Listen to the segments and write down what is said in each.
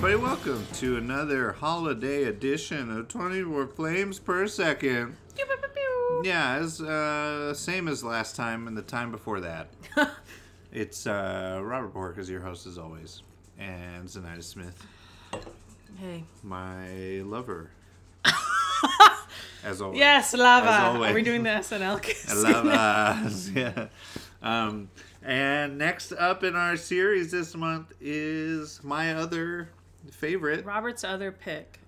everybody, welcome to another holiday edition of 24 Flames per Second. Yeah, it's uh, same as last time and the time before that. it's uh, Robert Bork as your host as always, and Zenaida Smith, Hey. my lover. as always. Yes, As lava. always. Are we doing the SNL kiss? I love us. yeah. Um, and next up in our series this month is my other favorite, Robert's other pick.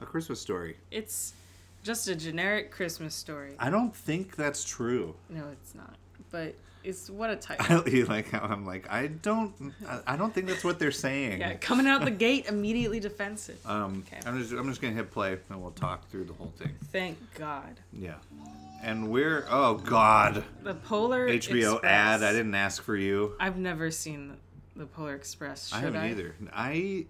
A Christmas Story. It's just a generic Christmas story. I don't think that's true. No, it's not. But it's what a I title. you like how I'm like I don't I- I don't think that's what they're saying. Yeah, coming out the gate immediately defensive. Um, Okay. I'm just I'm just gonna hit play and we'll talk through the whole thing. Thank God. Yeah, and we're oh god The Polar Express HBO Express. ad. I didn't ask for you. I've never seen the, the Polar Express. Should I haven't either. I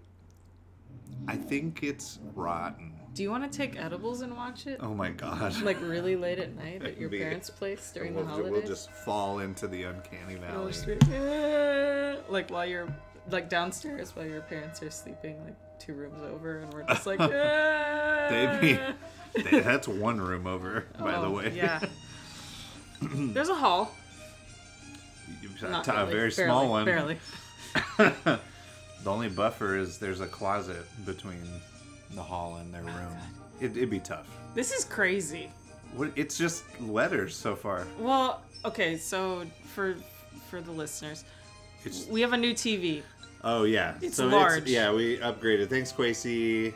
I think it's rotten. Do you want to take edibles and watch it? Oh my god. Like really late at night at your parents' place during we'll, the holidays? we'll just fall into the uncanny valley. "Eh," like while you're like downstairs while your parents are sleeping like two rooms over and we're just like "Eh." Th- That's one room over, by the Oh, way. yeah there's a hall a, not a really, very barely, small one. barely the only buffer is there's a closet between the hall and their Oh, room. It, it'd be tough. this is crazy What, it's just letters so far. well okay so for for the listeners It's we have a new tv oh yeah. It's so large. yeah, we upgraded. Thanks, Kwesi.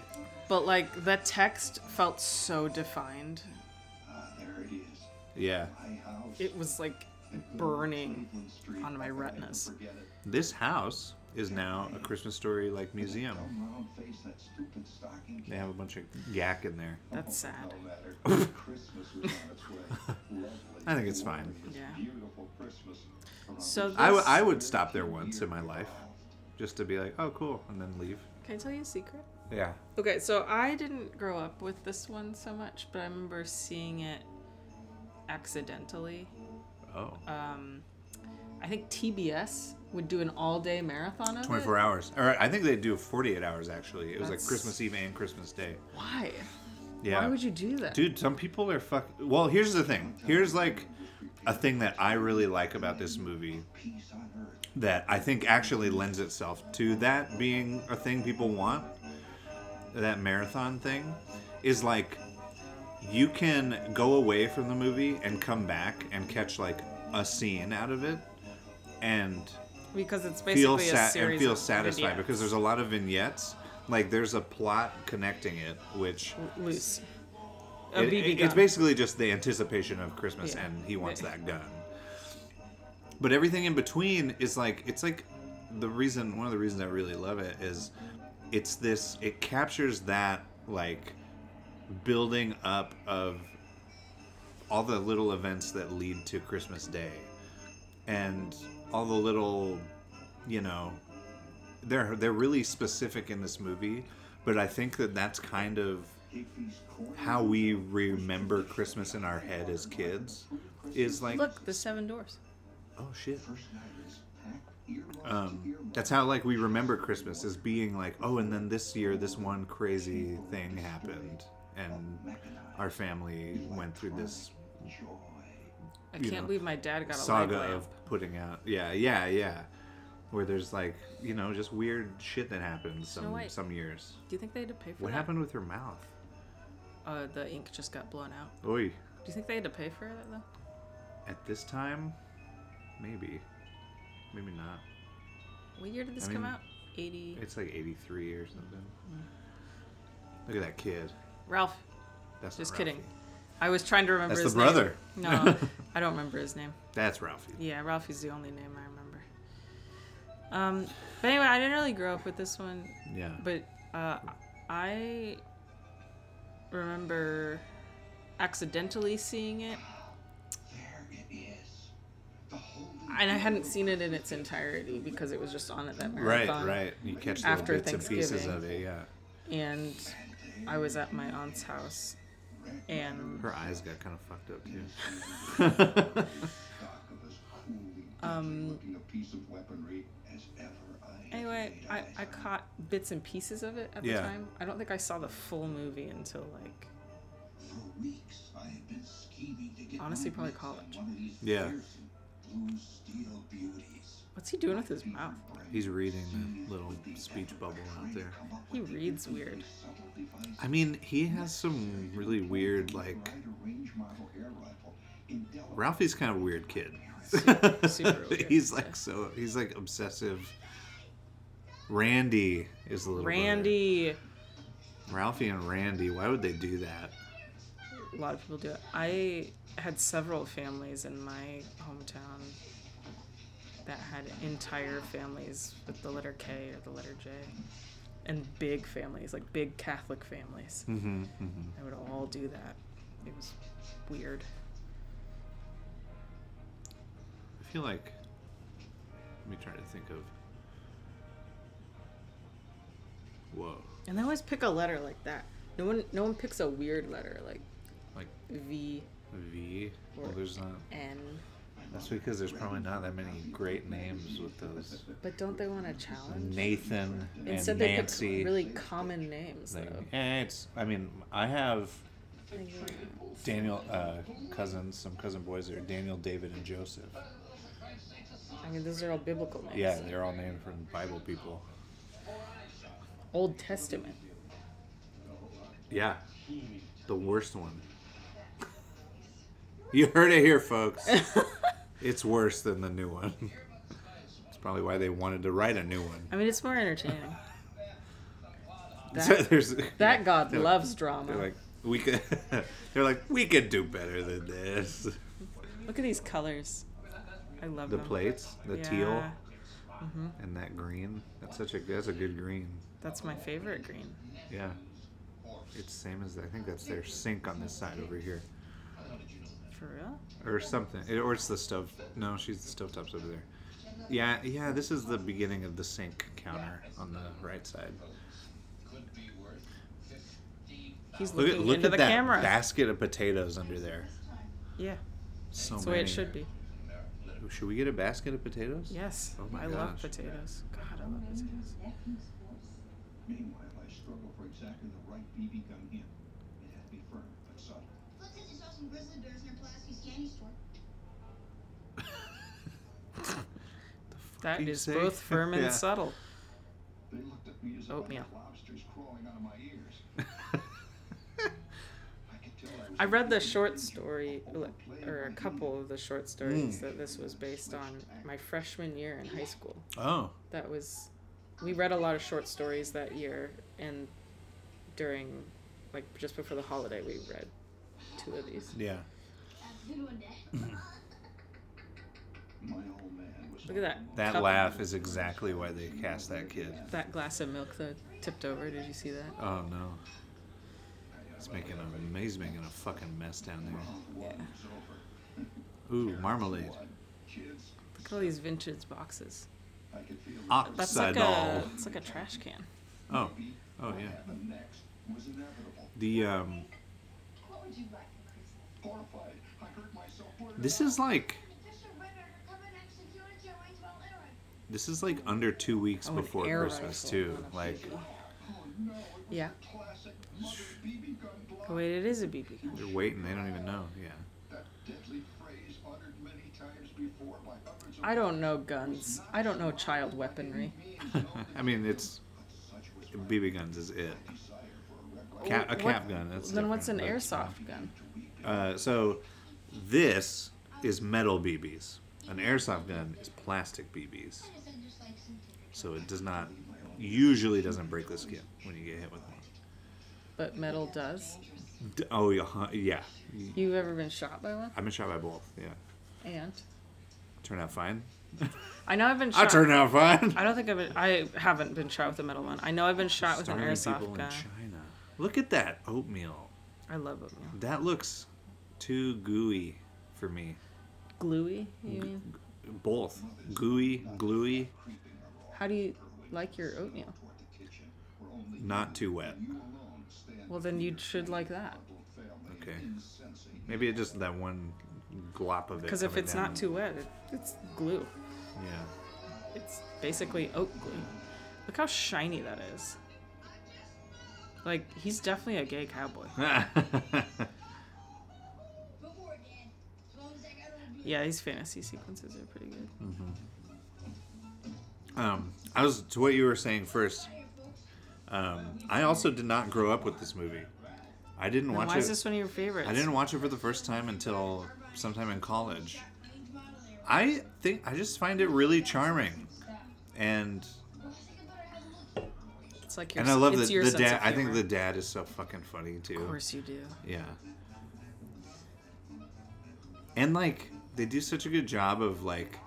but like the text felt so defined There it is. Yeah, it was like burning on my retinas this house is now a Christmas story like museum. Come round, face that stupid stocking They have a bunch of yak in there. that's sad No matter. Christmas was on its way. Lovely. I think it's fine. yeah Beautiful Christmas. around so the I, w- this- I would stop there once in my life, just to be like, oh cool, and then leave. can i tell you a secret Yeah. Okay, so I didn't grow up with this one so much, but I remember seeing it accidentally. Oh. Um, I think TBS would do an all-day marathon of 24 it. hours. Or I think they do 48 hours actually. It was like Christmas Eve and Christmas Day. Why? Yeah. Why would you do that? Dude, some people are fuck. Well, here's the thing. Here's like a thing that I really like about this movie peace on earth. that I think actually lends itself to that being a thing people want. That marathon thing is like you can go away from the movie and come back and catch like a scene out of it and Because it's feel basically a sat series and feel of satisfied vignettes. because there's a lot of vignettes. Like there's a plot connecting it, which loose. A it- it- it's basically just the anticipation of Christmas, Yeah. and he wants that gun. But everything in between is like it's like the reason. One of the reasons I really love it is it's this. It captures that like building up of all the little events that lead to Christmas Day, and all the little, you know, they're they're really specific in this movie. But I think that that's kind of how we remember Christmas in our head as kids is like Look, the seven doors. oh shit First night is packed earmark to um that's how like we remember Christmas as being like oh and then this year this one crazy thing happened and our family went through this. I can't know, believe my dad got a saga of putting out yeah yeah yeah where there's like you know just weird shit that happens some White. some years Do you think they had to pay for it? what that? happened with her mouth Uh, the ink just got blown out. Oi. Do you think they had to pay for that though? at this time maybe maybe not What year did this I come mean, out? 80. It's like 83 or something. Mm. Look at that kid. Ralph. That's Just kidding. I was trying to remember That's his the name. brother. No, I don't remember his name. That's Ralphie. Yeah, Ralphie's the only name I remember. Um, but anyway, I didn't really grow up with this one, Yeah. but uh, I remember accidentally seeing it, There it is. The holy and I hadn't seen it in its entirety because it was just on at that Right, marathon. right. Right. You catch little After bits and pieces of it, yeah. And I was at my aunt's house, and Her eyes got kind of fucked up too. um, looking a piece of weaponry as ever anyway, I, I caught bits and pieces of it at the time. I don't think I saw the full movie until like For weeks, I been scheming to get Honestly, probably college. One of these Yeah. Fearsome blue steel beauties. what's he doing with his mouth? He's reading the little speech bubble out there. He reads weird. I mean, he has some really weird, like. Ralphie's kind of a weird kid. super weird, he's like so. He's like obsessive. Randy is the little brother. Randy. Ralphie and Randy. Why would they do that? A lot of people do it. I had several families in my hometown that had entire families with the letter K or the letter J. And big families, like big Catholic families. Mm-hmm, mm-hmm. They would all do that. It was weird. I feel like. Let me try to think of. Whoa. And they always pick a letter like that. No one no one picks a weird letter like Like V V. Well, there's not. N. That's because there's probably not that many great names with those. But don't they want to challenge? Nathan Instead and they Nancy. pick really common names Like, though. eh, it's. I mean, I have Daniel uh, cousins, some cousin boys that are Daniel, David, and Joseph. I mean those are all biblical names. Yeah, they're all named from Bible people. Old Testament. Yeah, the worst one. You heard it here, folks. it's worse than the new one. It's probably why they wanted to write a new one. I mean it's more entertaining. That, there's that God They're- loves drama. They're like we could. They're like we could do better than this. Look at these colors. I love The them. plates, the teal, Yeah, and that green. That's such a that's a good green. That's my favorite green. Yeah. It's same as I think that's their sink on this side over here, For real? or something, It- or it's the stove. No, she's the stovetop's over there. Yeah, yeah. This is the beginning of the sink counter on the right side. He's Look looking at look into at the that camera. basket of potatoes under there. Yeah, So that's the many. way it should be. Should we get a basket of potatoes? Yes, Oh my I love potatoes. God, I love potatoes. Meanwhile, I struggle for exactly the right BB gun hit. It had to be firm but subtle. Let's say you saw some grizzly bears in your Pulaski's candy store. That you say? both firm and Yeah. subtle. They looked at me as if Oatmeal. I lobsters crawling out of my ears. I I read the short story, or a couple of the short stories hmm. that this was based on my freshman year in high school. Oh, That was, we read a lot of short stories that year, and during, like just before the holiday, we read two of these. yeah. Have a good one, Dad. My old man was Look at that. That cup- laugh is exactly why they cast that kid. That glass of milk that tipped over. Did you see that? Oh no. It's making a he's making a fucking mess down there. Yeah. Ooh, marmalade. Look at all these vintage boxes. I could That's like a, it's like a trash can. Oh, oh yeah. happen next was inevitable. The um, What would you this is like under two weeks Oh, before Christmas rifle too. Like no, it was Yeah. a classic mother's BB gun blow. Oh wait, it is a BB gun. they're waiting. They don't even know. Yeah. That deadly phrase uttered many times before by hundreds of I don't know guns. I don't know child weaponry. I mean, it's BB guns is it. for a Cap, a What- cap gun. That's then what's an airsoft gun? Uh, so this is metal BBs. An airsoft gun is plastic BBs. I guess I just like some So it does not usually doesn't break the skin when you get hit with one. But metal does. D- Oh yeah, yeah. You've ever been shot by one? I've been shot by both. Yeah, And turned out fine. I know I've been. I turned out fine. I don't think I've been. I haven't been shot with a metal one. I know I've been shot with an airsoft gun. in China. Look at that oatmeal. I love oatmeal. That looks too gooey for me. Gluey, you mean? Both gooey, gluey, How do you like your oatmeal? not too wet. Well, then you should like that. Okay. Maybe it just that one glop of it. Because if it's down. not too wet, it, it's glue. Yeah. It's basically oat glue. Look how shiny that is. Like he's definitely a gay cowboy. Before, Dad. As long as I got old Yeah, these fantasy sequences are pretty good. Mm-hmm. Um, I was to what you were saying first. Um, I also did not grow up with this movie. I didn't watch why it. is this one of your favorites? I didn't watch it for the first time until sometime in college. I think I just find it really charming, and It's like your. and I love the the dad. I think the dad is so fucking funny too. Of course you do. Yeah. And like they do such a good job of like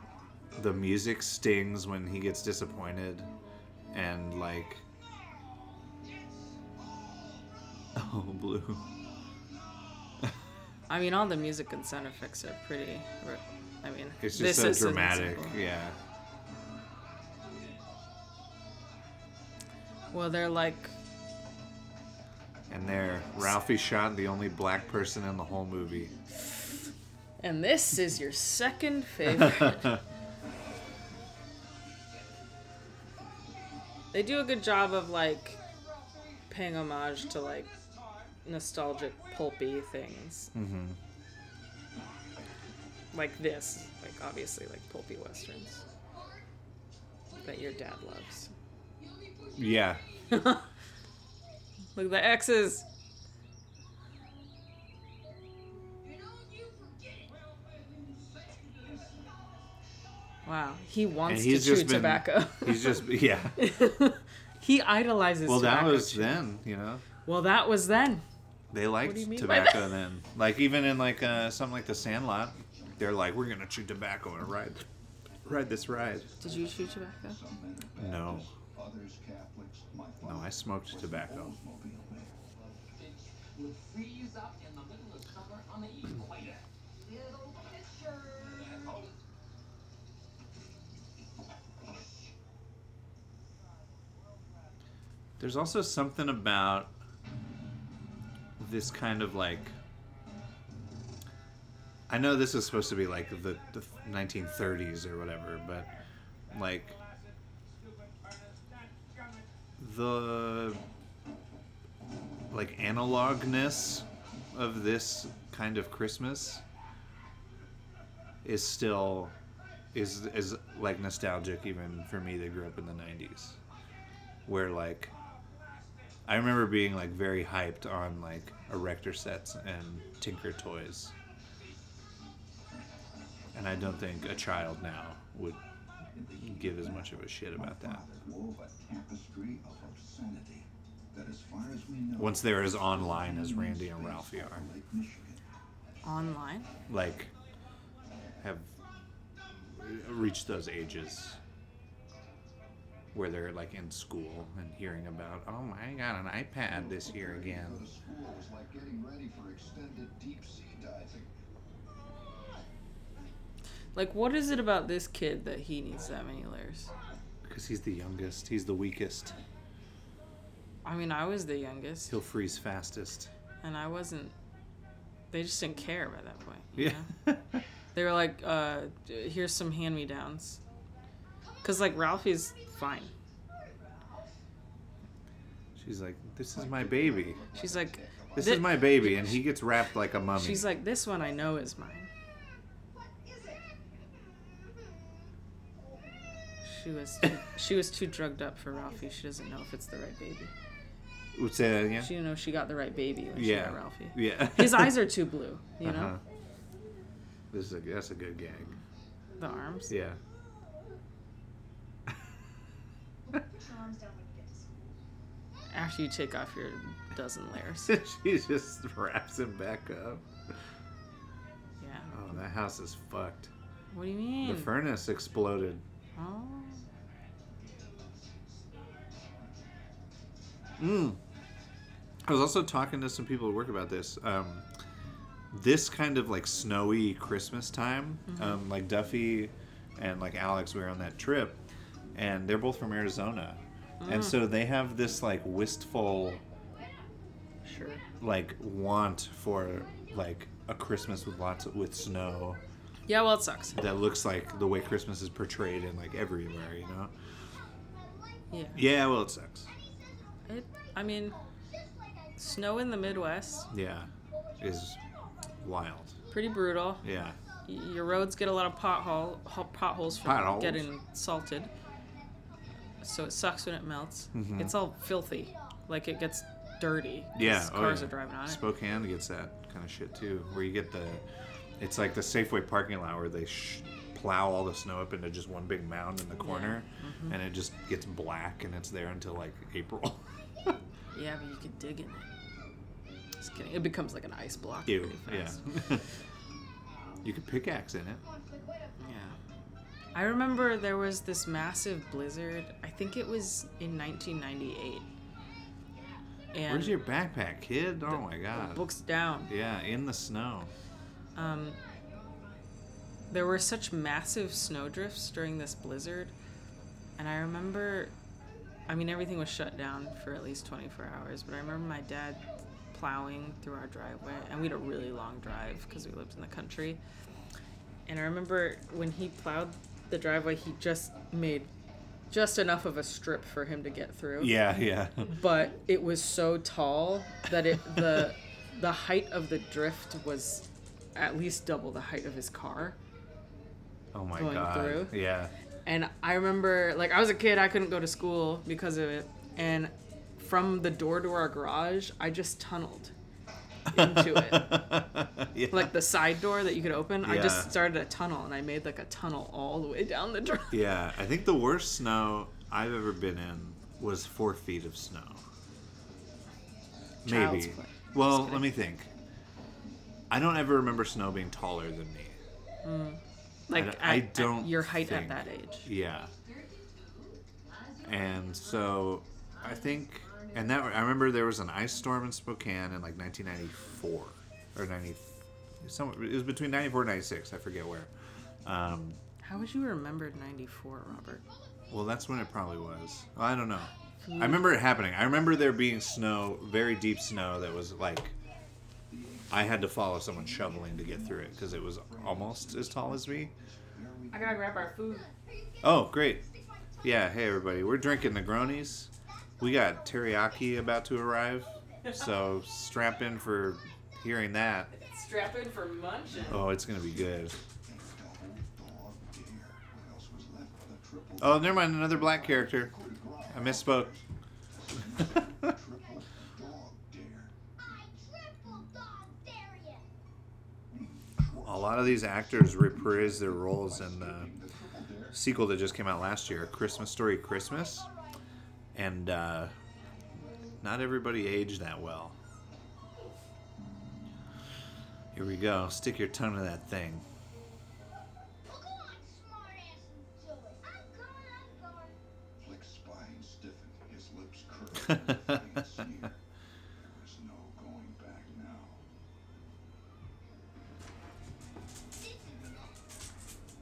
the music stings when he gets disappointed and like Oh, blue. I mean, all the music and sound effects are pretty. I mean, It's just so dramatic. Yeah. Well, they're like, And there, Ralphie shot the only black person in the whole movie. and this is your second favorite. they do a good job of like paying homage to like nostalgic pulpy things. hmm Like this, like obviously like pulpy westerns that your dad loves. Yeah. Look at the X's. Wow, he wants And to he's chew been tobacco. He's just yeah. he idolizes. Well, that was chewing. then, you know. Well, that was then. They liked do you mean by tobacco then. Like even in like uh, something like The Sandlot, they're like, we're gonna chew tobacco and ride, ride this ride. Did you chew tobacco? Some men are No. Baptists, others Catholics. My No, father I smoked was tobacco. an Oldsmobile man. would freeze up in the middle of summer on the equator. Little picture. There's also something about this kind of like. I know this is supposed to be like the, the 1930s or whatever, but like the like analogness of this kind of Christmas is still is is like nostalgic even for me that grew up in the 90s where like I remember being like very hyped on like erector sets and Tinker toys. And I don't think a child now would give as much of a shit about that. Father wove a tapestry of obscenity that, as far as we know, Once they're as online as Randy and Ralphie are. Online? Like have reached those ages where they're like in school and hearing about, oh my, I got an iPad this year again. Go to school was like getting ready for extended deep sea diving. Like, what is it about this kid that he needs that many layers? Because he's the youngest, he's the weakest. I mean, I was the youngest, He'll freeze fastest. and I wasn't. They just didn't care by that point. you Yeah. know? They were like, uh, here's some hand me downs. Because, like, Ralphie's fine. She's like, this is my baby. She's like, This "Thi- is my baby, and he gets wrapped like a mummy. She's like, this one I know is mine. What is it? She was too, she was too drugged up for Ralphie. She doesn't know if it's the right baby. Would say that again? She didn't know she got the right baby when she yeah. got Ralphie. Yeah. His eyes are too blue. You know Uh-huh. This is a, that's a good gag. the arms. Yeah. Put your arms down when you get to school. After you take off your dozen layers. she just wraps him back up. Yeah. Oh, that house is fucked. What do you mean? The furnace exploded. oh. Mm. I was also talking to some people at work about this. Um, this kind of like snowy Christmas time, um, like Duffy and like Alex were on that trip, and they're both from Arizona, and mm. so they have this like wistful Sure. like want for like a Christmas with lots of with snow Yeah, well, it sucks. that looks like the way Christmas is portrayed in like everywhere, you know? Yeah. Yeah, well, it sucks. It, I mean, snow in the Midwest, Yeah, is wild. pretty brutal. Yeah, Your roads get a lot of pothole potholes from Potholes. getting salted. So it sucks when it melts. Mhm. It's all filthy. Like it gets dirty. yeah. oh, Cars yeah. are driving on it. Spokane gets that kind of shit too, where you get the, it's like the Safeway parking lot where they sh- plow all the snow up into just one big mound in the corner, Mm-hmm. and it just gets black, and it's there until like April. Yeah, but you could dig in it. Just kidding. It becomes like an ice block Ew. Yeah. you could pickaxe in it. Yeah. I remember there was this massive blizzard. I think it was in 1998. And Where's your backpack, kid? Oh my the god. books down. Yeah, in the snow. Um, there were such massive snowdrifts during this blizzard, and I remember, I mean, everything was shut down for at least 24 hours, but I remember my dad plowing through our driveway, and we had a really long drive because we lived in the country. And I remember when he plowed the driveway, he just made just enough of a strip for him to get through Yeah, yeah. but it was so tall that it the the height of the drift was at least double the height of his car. Oh my Going god. through. Yeah. And I remember like I was a kid, I couldn't go to school because of it. And from the door to our garage, I just tunneled into it. yeah. Like the side door that you could open, I just started a tunnel and I made like a tunnel all the way down the drive. Yeah, I think the worst snow I've ever been in was four feet of snow. Child's Maybe. play. Well, let me think. I don't ever remember snow being taller than me. Mm. Like don't- at, I don't your height think- at that age. Yeah. And so I think, and that I remember there was an ice storm in Spokane in like 1994 or 90. Some, it was between 94 and 96. I forget where. Um, How would you remember 94, Robert? Well, that's when it probably was. Well, I don't know. I remember it happening. I remember there being snow, very deep snow that was like I had to follow someone shoveling to get through it because it was almost as tall as me. I gotta grab our food. Oh, great. Yeah, hey everybody. We're drinking Negronis. We got teriyaki about to arrive. So strap in for hearing that. Strap in for munching. Oh, it's to be good. Dog dare. What else was left of the triple Oh, never mind, another black character. I misspoke. triple dog dare? I triple dog dare you. A lot of these actors reprise their roles in the sequel that just came out last year, Christmas Story Christmas, and uh, not everybody aged that well. Here we go. Stick your tongue to that thing. Well, go on, smart ass, and do it. I'm going, I'm going. Flick's spine stiffened, his lips curled, and his face sneered. There was no going back now.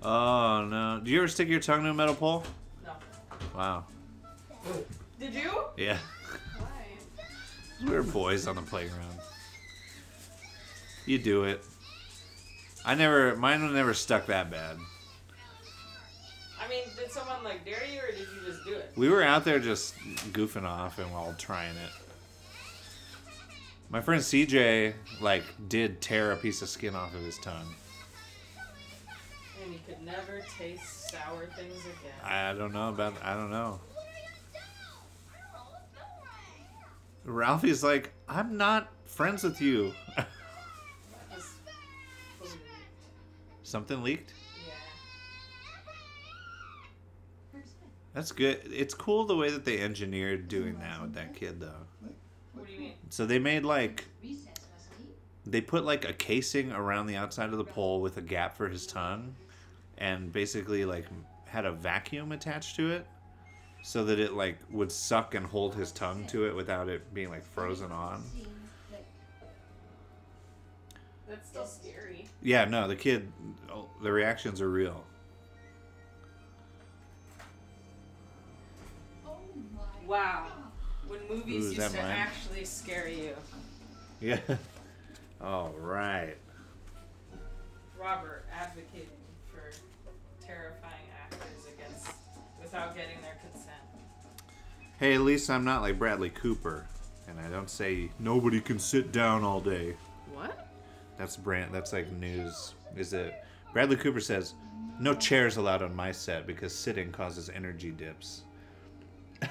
Oh no! Do you ever stick your tongue to a metal pole? No. Wow. Did you? Yeah. We were boys on the playground. You do it. I never. Mine never stuck that bad. I mean, did someone like dare you, or did you just do it? We were out there just goofing off and while trying it. My friend CJ like did tear a piece of skin off of his tongue. And you could never taste sour things again. I don't know about I don't know. Ralphie's like, I'm not friends with you. Something leaked? Yeah. That's good. It's cool the way that they engineered doing that with that kid though. What do you mean? So they made like they put like a casing around the outside of the pole with a gap for his tongue and basically like had a vacuum attached to it so that it like would suck and hold his tongue to it without it being like frozen on. That's still scary. Yeah, no, the kid oh, the reactions are real. Oh my. Wow. When movies Ooh, used to mine? actually scare you. Yeah. All right. Robert advocating for terrifying actors against without getting their consent. Hey, at least I'm not like Bradley Cooper, and I don't say nobody can sit down all day. What? That's brand. That's like news. Is it? Bradley Cooper says, "No chairs allowed on my set because sitting causes energy dips."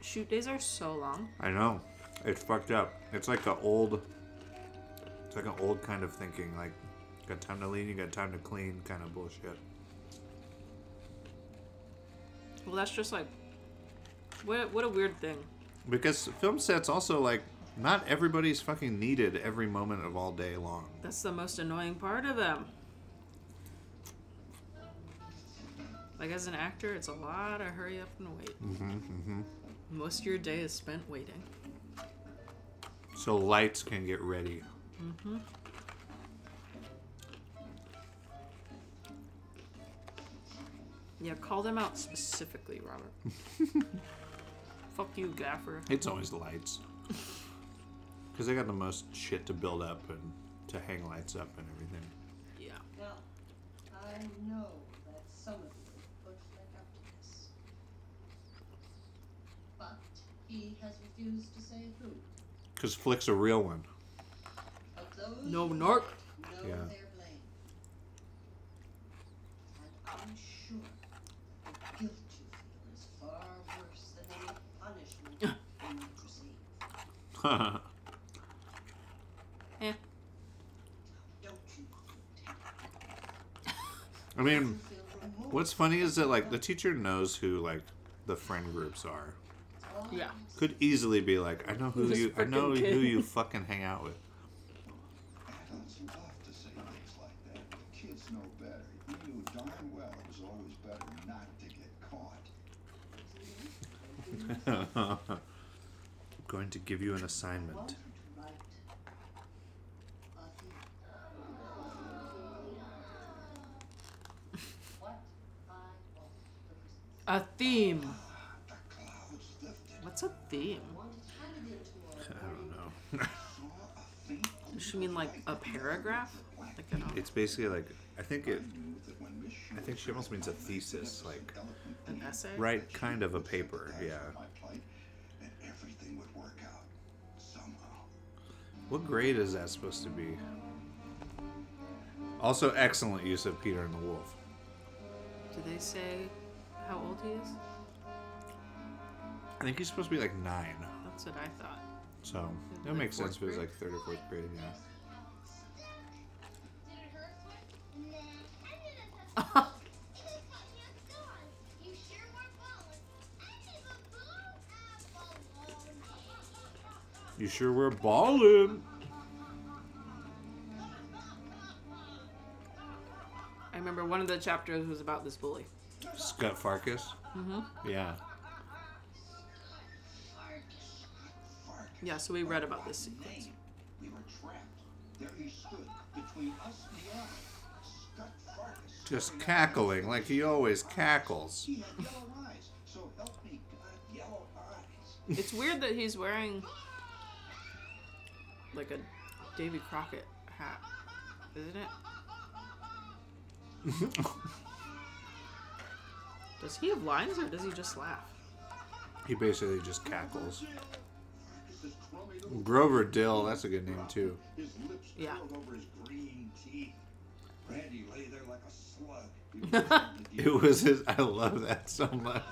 Shoot days are so long. I know. It's fucked up. It's like a old. It's like an old kind of thinking. Like, got time to lean, you got time to clean, kind of bullshit. Well, that's just like what what a weird thing. Because film sets also like not everybody's fucking needed every moment of all day long. That's the most annoying part of them. Like as an actor, it's a lot of hurry up and wait. Mm-hmm, mm-hmm. Most of your day is spent waiting. So lights can get ready. Mm-hmm. Yeah, call them out specifically, Robert. Fuck you, Gaffer. It's always lights. Because they got the most shit to build up and to hang lights up and everything. Yeah. Now, I know that some of you put Flick up to this. But he has refused to say who Because Flick's a real one. of those No who narc. know Yeah. their blame. And I'm sure the guilt you feel is far worse than any punishment you would receive. Don't you I mean, what's funny is that like the teacher knows who like the friend groups are. Yeah. Could easily be like, I know who you, I know kid. who you fucking hang out with. Adults love to say things like that, but kids know better. You knew darn well it was always better not to get caught. I'm going to give you an assignment. wanted to write a theme. What I want for Christmas. A theme. The clouds lifted. What's a theme? I want it handed into I our don't know. Saw a faint Does she mean like a paragraph? Like an it's basically like I think it. knew that when Miss I think she almost means a thesis, like an essay? right kind of a paper. Yeah. What grade is that supposed to be? Also, excellent use of Peter and the Wolf. Do they say how old he is? I think he's supposed to be like nine. That's what I thought. So that Like makes sense if it was like third or fourth grade. Yeah. You sure we're ballin'. I remember one of the chapters was about this bully. Scut Farkus. Mm-hmm. Yeah. Yeah, so we read about this sequence. We were trapped. There he stood between us and the alley. Scut Farkus. Just staring at us. cackling like he always cackles. He had yellow eyes, so help me God, yellow eyes. It's weird that he's wearing like a Davy Crockett hat, isn't it? Does he have lines or does he just laugh? He basically just cackles. Farkus's crummy little Grover Dill, that's a good name too. Yeah. curled over his green teeth. Randy lay there like a slug. He was starting to It was his. I love that so much.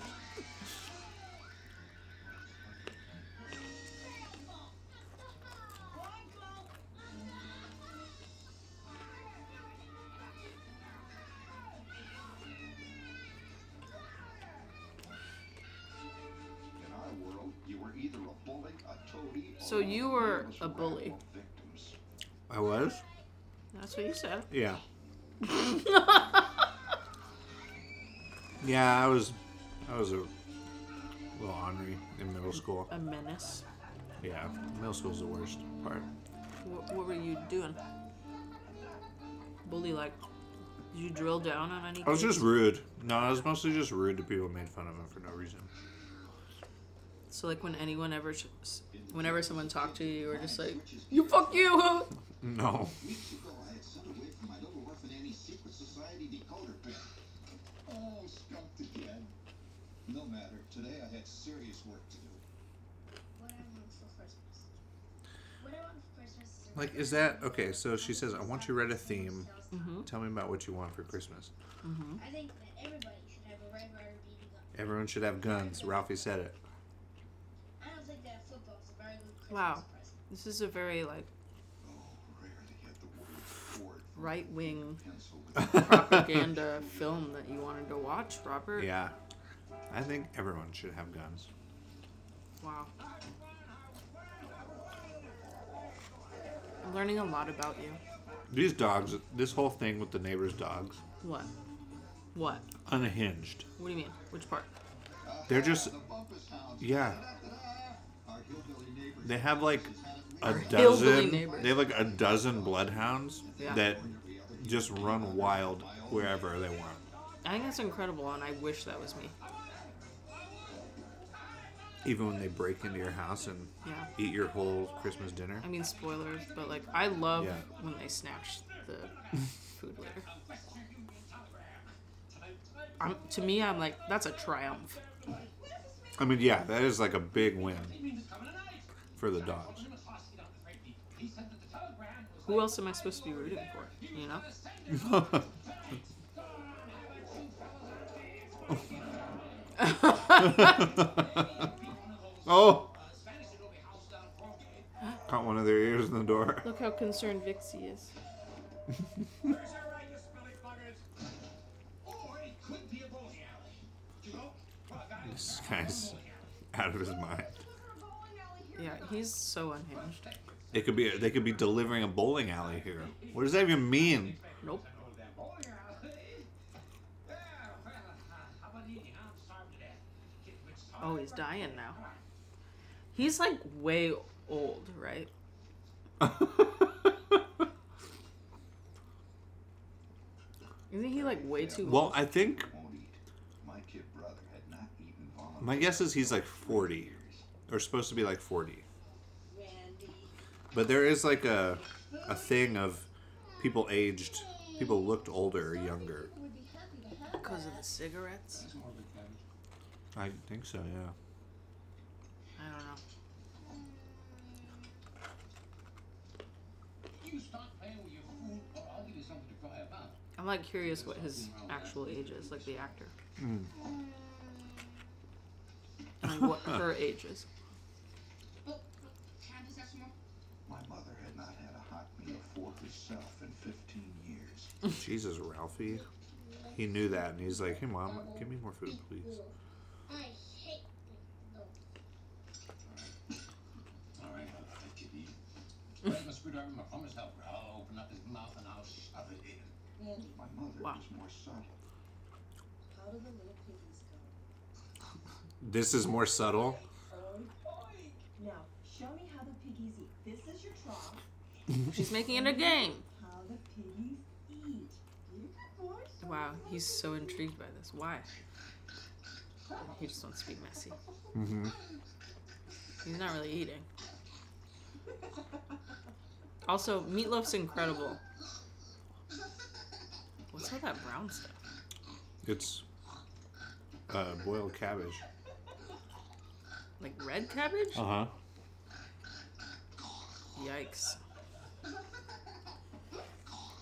A bully. Victims. I was. That's what you said. Yeah. Yeah, I was. I was a little ornery in middle school. A menace. Yeah, middle school's the worst part. What, what were you doing? Bully like? Did you drill down on any? I was kids? just rude. No, I was mostly just rude to people who made fun of him for no reason. So like when anyone ever, sh- whenever someone talked to you, you were just like, "You fuck you." No. Weeks ago, I had sent away from my little orphan Annie's secret society decoder pin. Oh, skunked again. No matter. Today I had serious work to do. What I want for Christmas. What I want for Christmas is Like, is that okay? So she says, "I want you to write a theme. Mm-hmm. Tell me about what you want for Christmas." I think that everybody should have a Red Ryder gun. Everyone should have guns. Ralphie said it. I don't think that football is a very good Christmas Wow. This is a very like rare to get the word Ford from right wing propaganda film that you wanted to watch, Robert. Yeah. I think everyone should have guns. Wow. I'm learning a lot about you. These dogs, this whole thing with the neighbors' dogs, What? What? unhinged. What do you mean? Which part? They're just, the Bumpus hounds. yeah. Our hillbilly neighbors They have like a dozen. neighbors. They have like a dozen bloodhounds Yeah. that just run wild wherever they want. I think that's incredible, and I wish that was me. Even when they break into your house and Yeah. eat your whole Christmas dinner. I mean, spoilers, but like, I love Yeah. when they snatch the food later. I'm, to me, I'm like, that's a triumph. I mean, yeah, that is like a big win for the dogs. Who else am I supposed to be rooting for? You know? oh! Caught one of their ears in the door. Look how concerned Vixie is. This guy's out of his mind. Yeah, he's so unhinged. It could be they could be delivering a bowling alley here. What does that even mean? Nope. Oh, he's dying now. He's like way old, right? Isn't he like way too old? well. I think won't eat. My kid brother had not eaten voluntarily. my guess is he's like 40 or supposed to be like 40. Randy. But there is like a a thing of people aged, people looked older or younger. Would be happy to have Because of the cigarettes? I think so, yeah. I don't know. You stop playing with your food, or I'll give you something to cry about. I'm like curious what his actual age is, like the actor. Hmm. And what her age is. Oh, can I just have some more? My mother had not had a hot meal for herself in 15 years. Jesus, Ralphie. He knew that and he's like, "Hey mom, give me more food, please." I hate no. All right, I'll let you eat. Where's my screwdriver? My plumber's helper. I'll open up his mouth and I'll shove it in. My mother Wow. was more subtle. how do the little piggies go? This is more subtle. Oink, oink. Now, show me how the piggies eat. This is your trough. She's making it a game. How the piggies eat. You got more. Wow, he's so intrigued by this. Why? He just wants to be messy. Mm-hmm. He's not really eating. Also, meatloaf's incredible. What's all that brown stuff? It's uh, boiled cabbage. Like red cabbage? Uh huh. Yikes.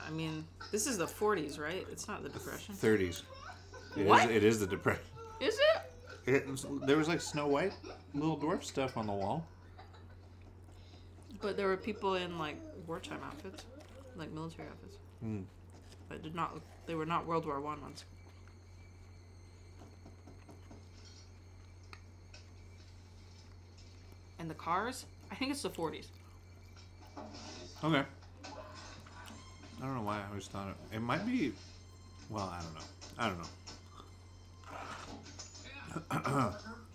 I mean, this is the 40s, right? It's not the Depression. 30s. It is. What? It is the depression. Is it? It was, there was like Snow White, little dwarf stuff on the wall. But there were people in like wartime outfits, like military outfits. Hmm. But did not. They were not World War One ones. And the cars? I think it's the 40s. Okay. I don't know why I always thought it. It might be. Well, I don't know. I don't know.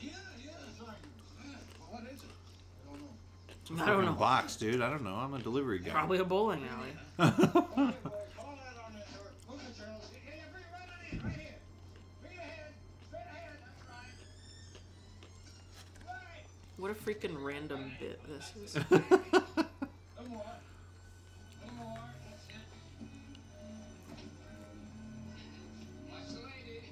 Yeah, yeah, sorry. Yeah, what is it? I don't know. It's a I don't know. box, dude. I don't know. I'm a delivery guy. Probably a bowling alley. What a freaking random bit this is. No more. No more. That's it. Watch the lady.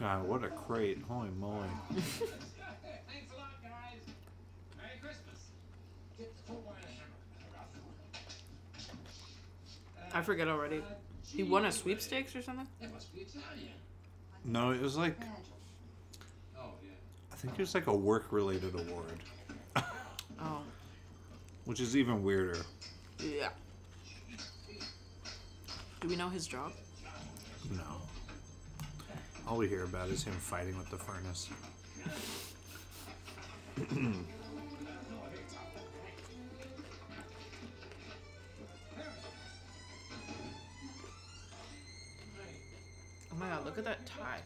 God, what a crate! Holy moly! Thanks a lot, guys. Merry Christmas. Get the full wire hammer. I forget already. He won a sweepstakes or something? It must be Italian. No, it was like Fragile. Oh, yeah. I think it was like a work-related award, Oh, which is even weirder. yeah. Do we know his job? No. All we hear about is him fighting with the furnace.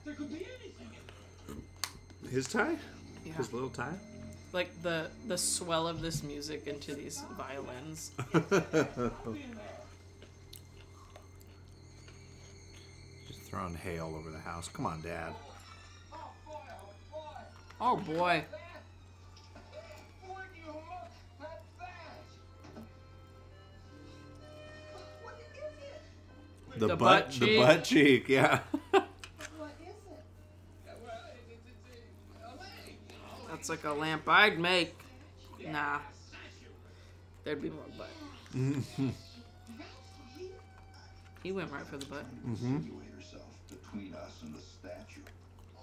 There could be anything His tie? Yeah. His little tie? Like the the swell of this music into these violins. Just throwing hay all over the house. Come on, Dad. Oh boy. Would you look at that? What is it? The, The butt, butt the butt cheek. Yeah. What is it? Well, it, it, it's a, a leg. That's like a lamp I'd make. Nah. There'd be more butt. He went right for the butt. Mm-hmm. Insinuate herself between us and the statue.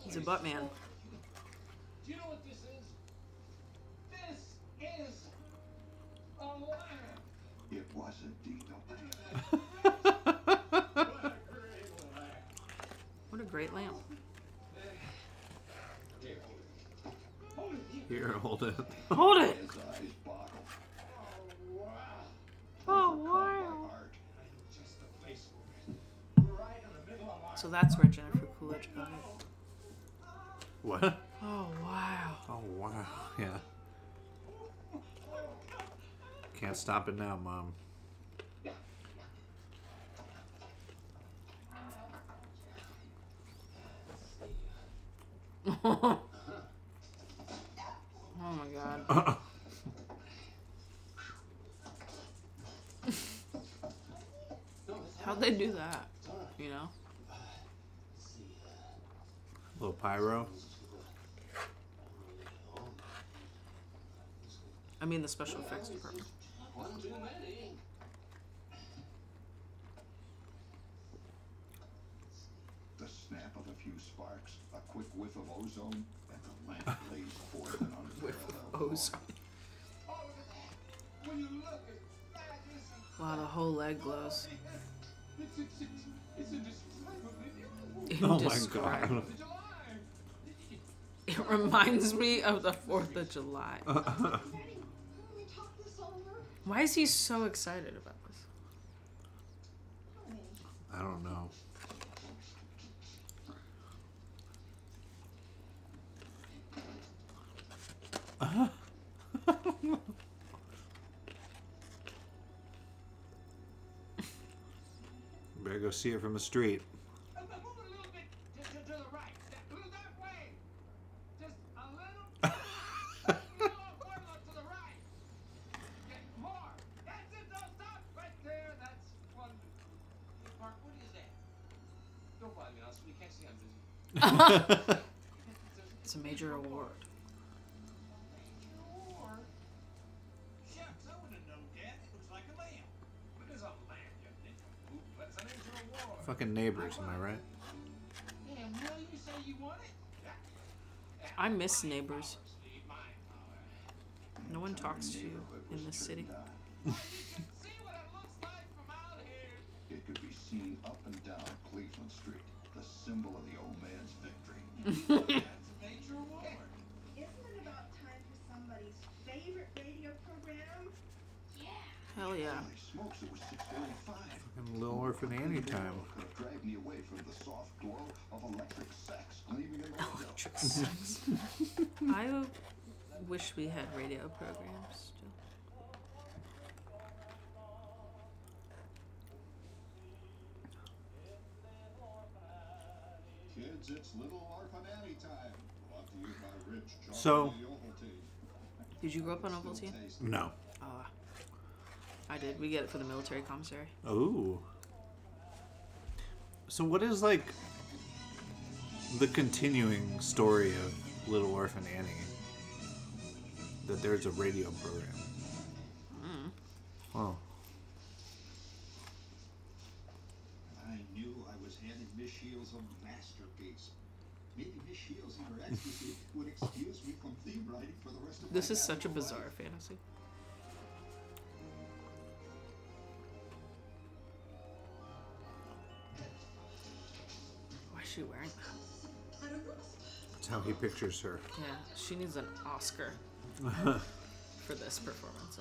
He's a butt man. Do you know what this is? This is a lamp. It was a lamp. What a great lamp. What a great lamp. Here, hold it. Hold it. Here, hold it. Hold it! His. Oh, wow. Oh Overcome wow. by art. Just the place for it. Right in the middle of our So that's where Jennifer Coolidge got it. What? Oh wow. Oh wow. Yeah. Can't stop it now, Mom. oh my god. How'd they do that? You know? little pyro. I mean the special effects department. one too many. The snap of a few sparks, a quick whiff of ozone, and the lamp blazed forth an unparalleled Ozone. Oh, look at that. When you look at that, it's, Wow, the whole leg glows. it's, it's, it's, it's indescribably beautiful. Oh my god. It reminds me of the 4th of July. Daddy, can we talk this over? Why is he so excited about this? I don't know. Better go see it from the street. Miss neighbors. Sleep mine power. No one talks to you in this city. It looks like from out here. It could be seen up and down Cleveland Street, the symbol of the old man's victory. That's a major award. isn't it about time for somebody's favorite radio program? Hell yeah. Holy smokes, it was 645. Fucking Little Orphan Annie time. Could me away from the soft glow of electric sex, leaving me alone. Electric sex. I wish we had radio programs still. kids, it's Little Orphan Annie time. Brought to you by Rich So- Did you grow up on Still Ovaltine? tasty. No. Uh, I did. We get it for the military commissary. Ooh. So what is like the continuing story of Little Orphan Annie? That there's a radio program. Oh. I knew I was handing Miss Shields a masterpiece. Maybe Miss Shields in her ecstasy would excuse me from theme writing for the rest of This my is such a bizarre life. fantasy. She wearing that? I don't know. That's how he pictures her. Yeah, she needs an Oscar for this performance.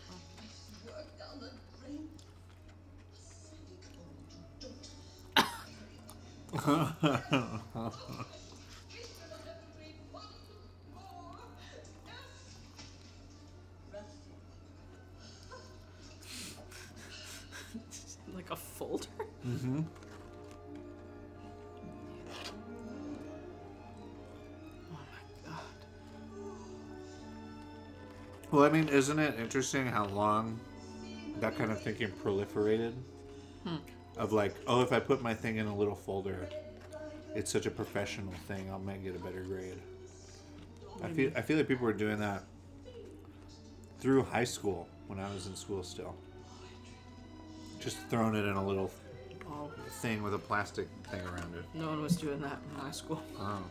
Mean, isn't it interesting how long that kind of thinking proliferated? Hmm. Of like, oh, if I put my thing in a little folder, it's such a professional thing. I might get a better grade. I feel I feel like people were doing that through high school when I was in school still. Just throwing it in a little Oh, thing with a plastic thing around it. no one was doing that in high school. Oh.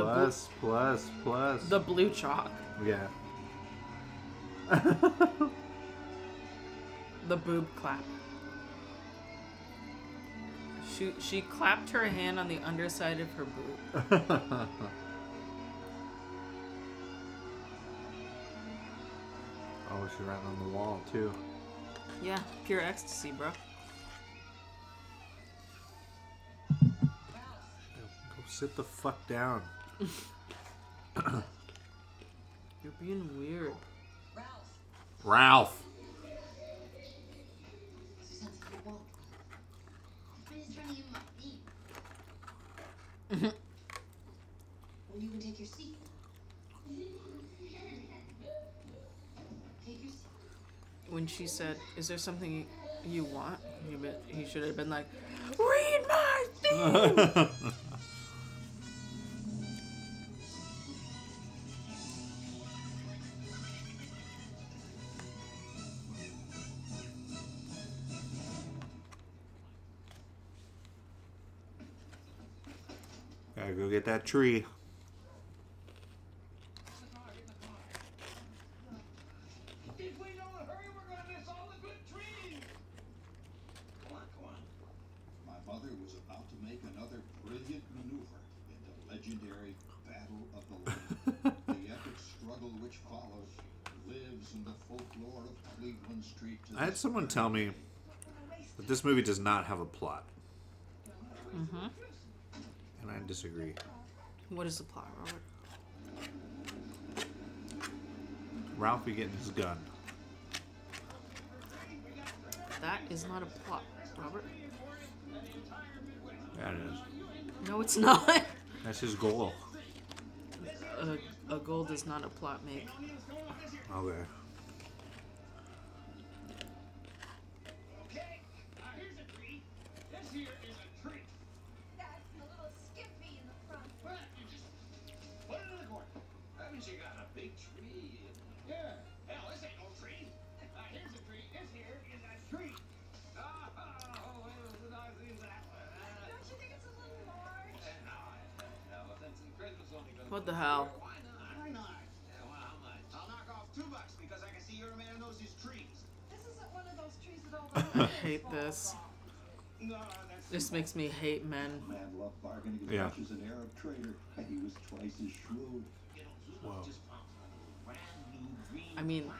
The, Plus, plus, plus. the blue chalk. yeah. The boob clap. She, she clapped her hand on the underside of her boob. oh, she's right on the wall too. Yeah, pure ecstasy, bro. Go sit the fuck down. You're being weird. Ralph, Ralph. Suzanne's gonna walk. I'm just trying to give him a beat. Well, you can take your seat. Take your seat. When she said, "Is there something you want?" He, he should have been like, "Read my thing." Street. To I had someone tell me that this movie does not have a plot, mm-hmm. and I disagree. What is the plot, Robert? Ralph be getting his gun. That is not a plot, Robert. That is. No, it's not. That's his goal. a, a goal does not a plot make. Okay. Okay, uh, here's a tree. This here is What the hell? Why not? Why not? Yeah, well, how much? I'll knock off two bucks because I can see you're a man who knows his trees. This isn't one of those trees that all I hate this. No, This makes me hate men. Man loved bargaining as Yeah. much as an Arab trader, and he was twice as shrewd. You know, he Wow. just found one brand new green I mean,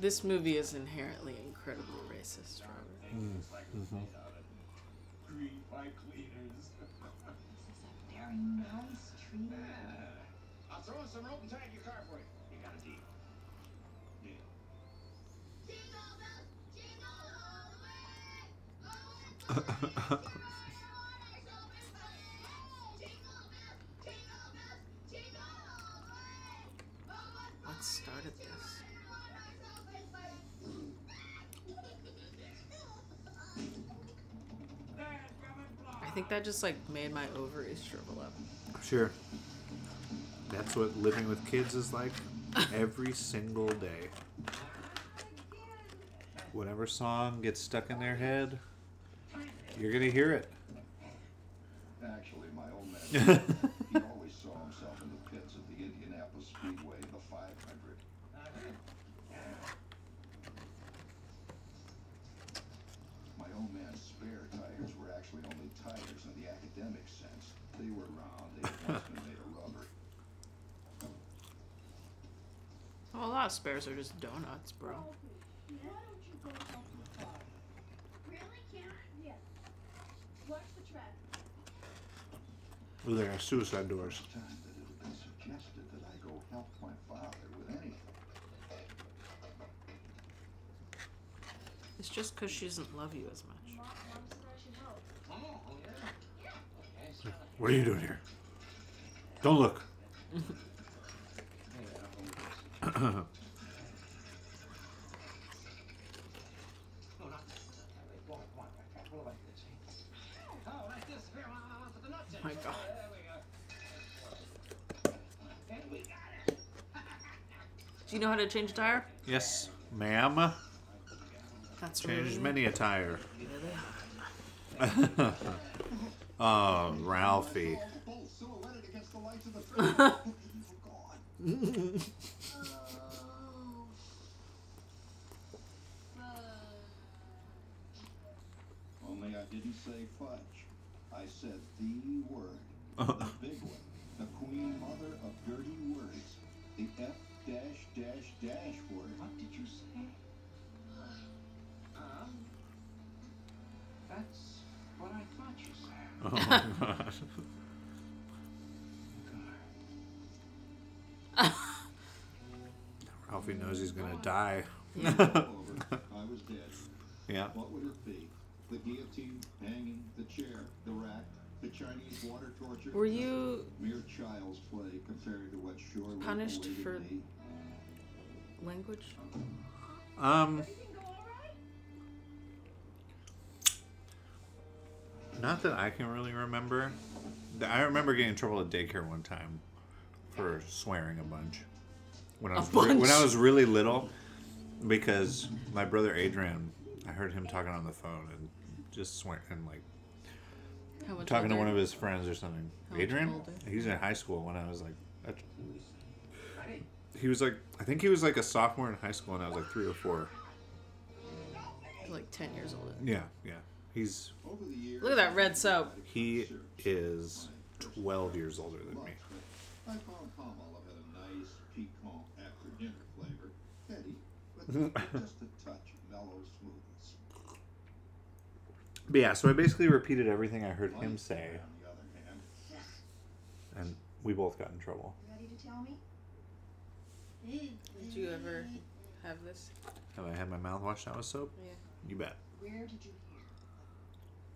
This movie is inherently incredibly racist, Robert. things like it's made out of green pipe cleaners. This is a very nice tree throw in some rope and tie your car for you. You got a deal. Deal. what started this? I think that just like made my ovaries shrivel up. Sure. That's what living with kids is like every single day. Whatever song gets stuck in their head, you're gonna hear it. Actually, my old man, he always saw himself in the pits at the Indianapolis Speedway, the 500. My old man's spare tires were actually only tires in the academic sense. They were round. They had once been made of rubber. Well, a lot of spares are just donuts, bro. Oh, why don't you go help your father? Really, Karen? Yes. Watch the traffic. Ooh, they are suicide doors. First time that it had been suggested that I go help my father with anything. It's just because she doesn't love you as much. Mom, Mom said I should help. Oh, oh yeah. Okay, so. What are you doing here? Don't look. My God. There we go. And we got it. Do you know how to change a tire? Yes, ma'am. That's Changed really many a tire. Really? oh, ah, Ralphie. Both silhouetted against the lights of the train. They're gone. Only I didn't say fudge. I said the word. The big one. The queen mother of dirty words. The F dash dash dash word. What did you say? Um, that's what I thought you said. Oh, gosh. Ralphie knows he's gonna die. Over. I was dead. yeah. What would it be? The guillotine, hanging, the chair, the rack, the Chinese water torture? Were you Mere child's play compared to what surely Punished for- me. language? Um, Everything go all right? not that I can really remember. I remember getting in trouble at daycare one time for swearing a bunch when I A was re- when I was really little because my brother Adrian, I heard him talking on the phone and just swearing and like How much talking to one of his friends or something. How much Adrian, older? he's in high school when I was like, that- he was like, I think he was like a sophomore in high school, and I was like three or four. like ten years older. Yeah, yeah. He's Over the years, Look at that red soap. he is twelve years older than me. I found Palmolive had a nice piquant after dinner flavor. Heady, but just a touch of mellow smoothness. But yeah, so I basically repeated everything I heard him say, On the other hand, and we both got in trouble. Ready to tell me? Did you ever have this? Have I had my mouth washed out with soap? Yeah. You bet. Where did you hear?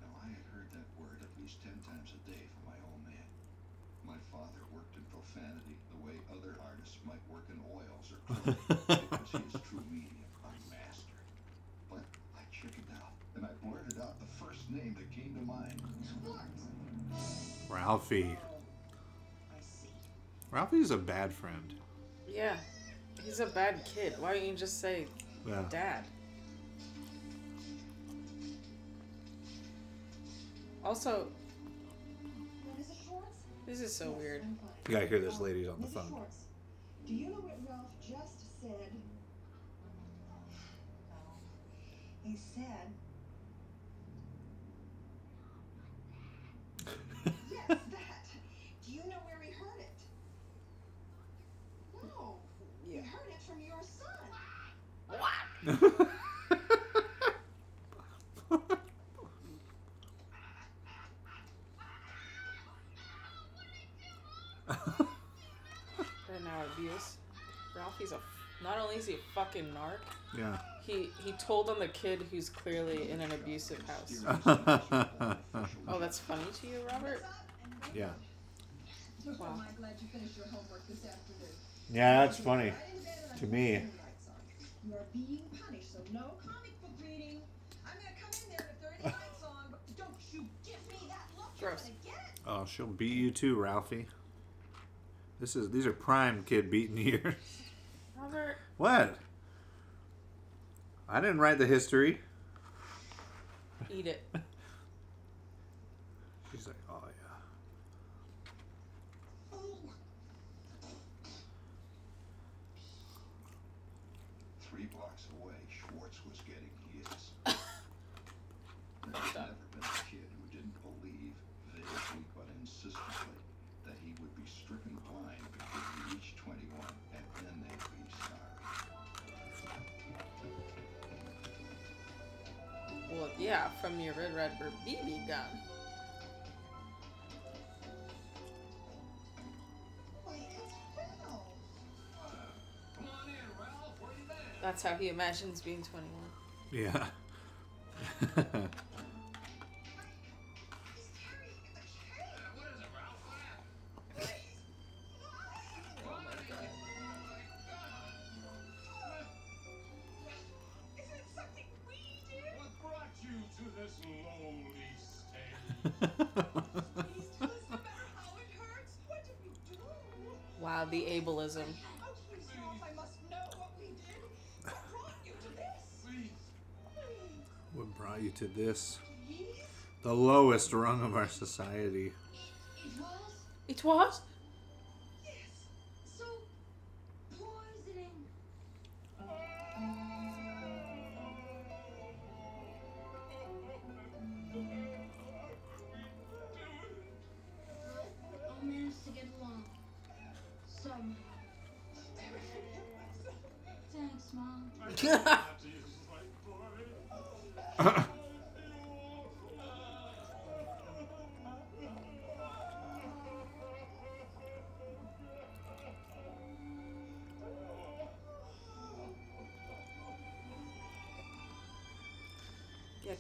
now I had heard that word at least ten times a day from my old man. My father worked in profanity the way other artists might work in oils or clay. it was his true medium, a master. But I chickened out, and I blurted out the first name that came to mind. Ralphie. I see. Ralphie's a bad friend. Yeah. He's a bad kid. Why don't you just say Yeah. dad? Also, What is it, Schwartz? this is so weird. I'm. You gotta hear this lady's on the phone. Do you know what Ralph just said? He said. yes, that. Do you know where he heard it? No. He Yeah. heard it from your son. And now abuse. Ralphie's a. Not only is he a fucking narc, Yeah. he he told on the kid who's clearly in an abusive house. Oh, that's funny to you, Robert? yeah. Wow. Am I glad you finished your homework this afternoon? Yeah, that's funny. Right in bed and I To me. The lights on. You are being punished, so no comic book reading. I'm gonna come in there if there are any lights on, but don't you give me that look Gross. Oh, she'll beat you too, Ralphie. This is these are prime kid beating years. Robert. What? I didn't write the history. Eat it. From your Red Redbird BB gun. That's how he imagines being 21. Yeah. Please. what brought you to this? The lowest rung of our society. It was?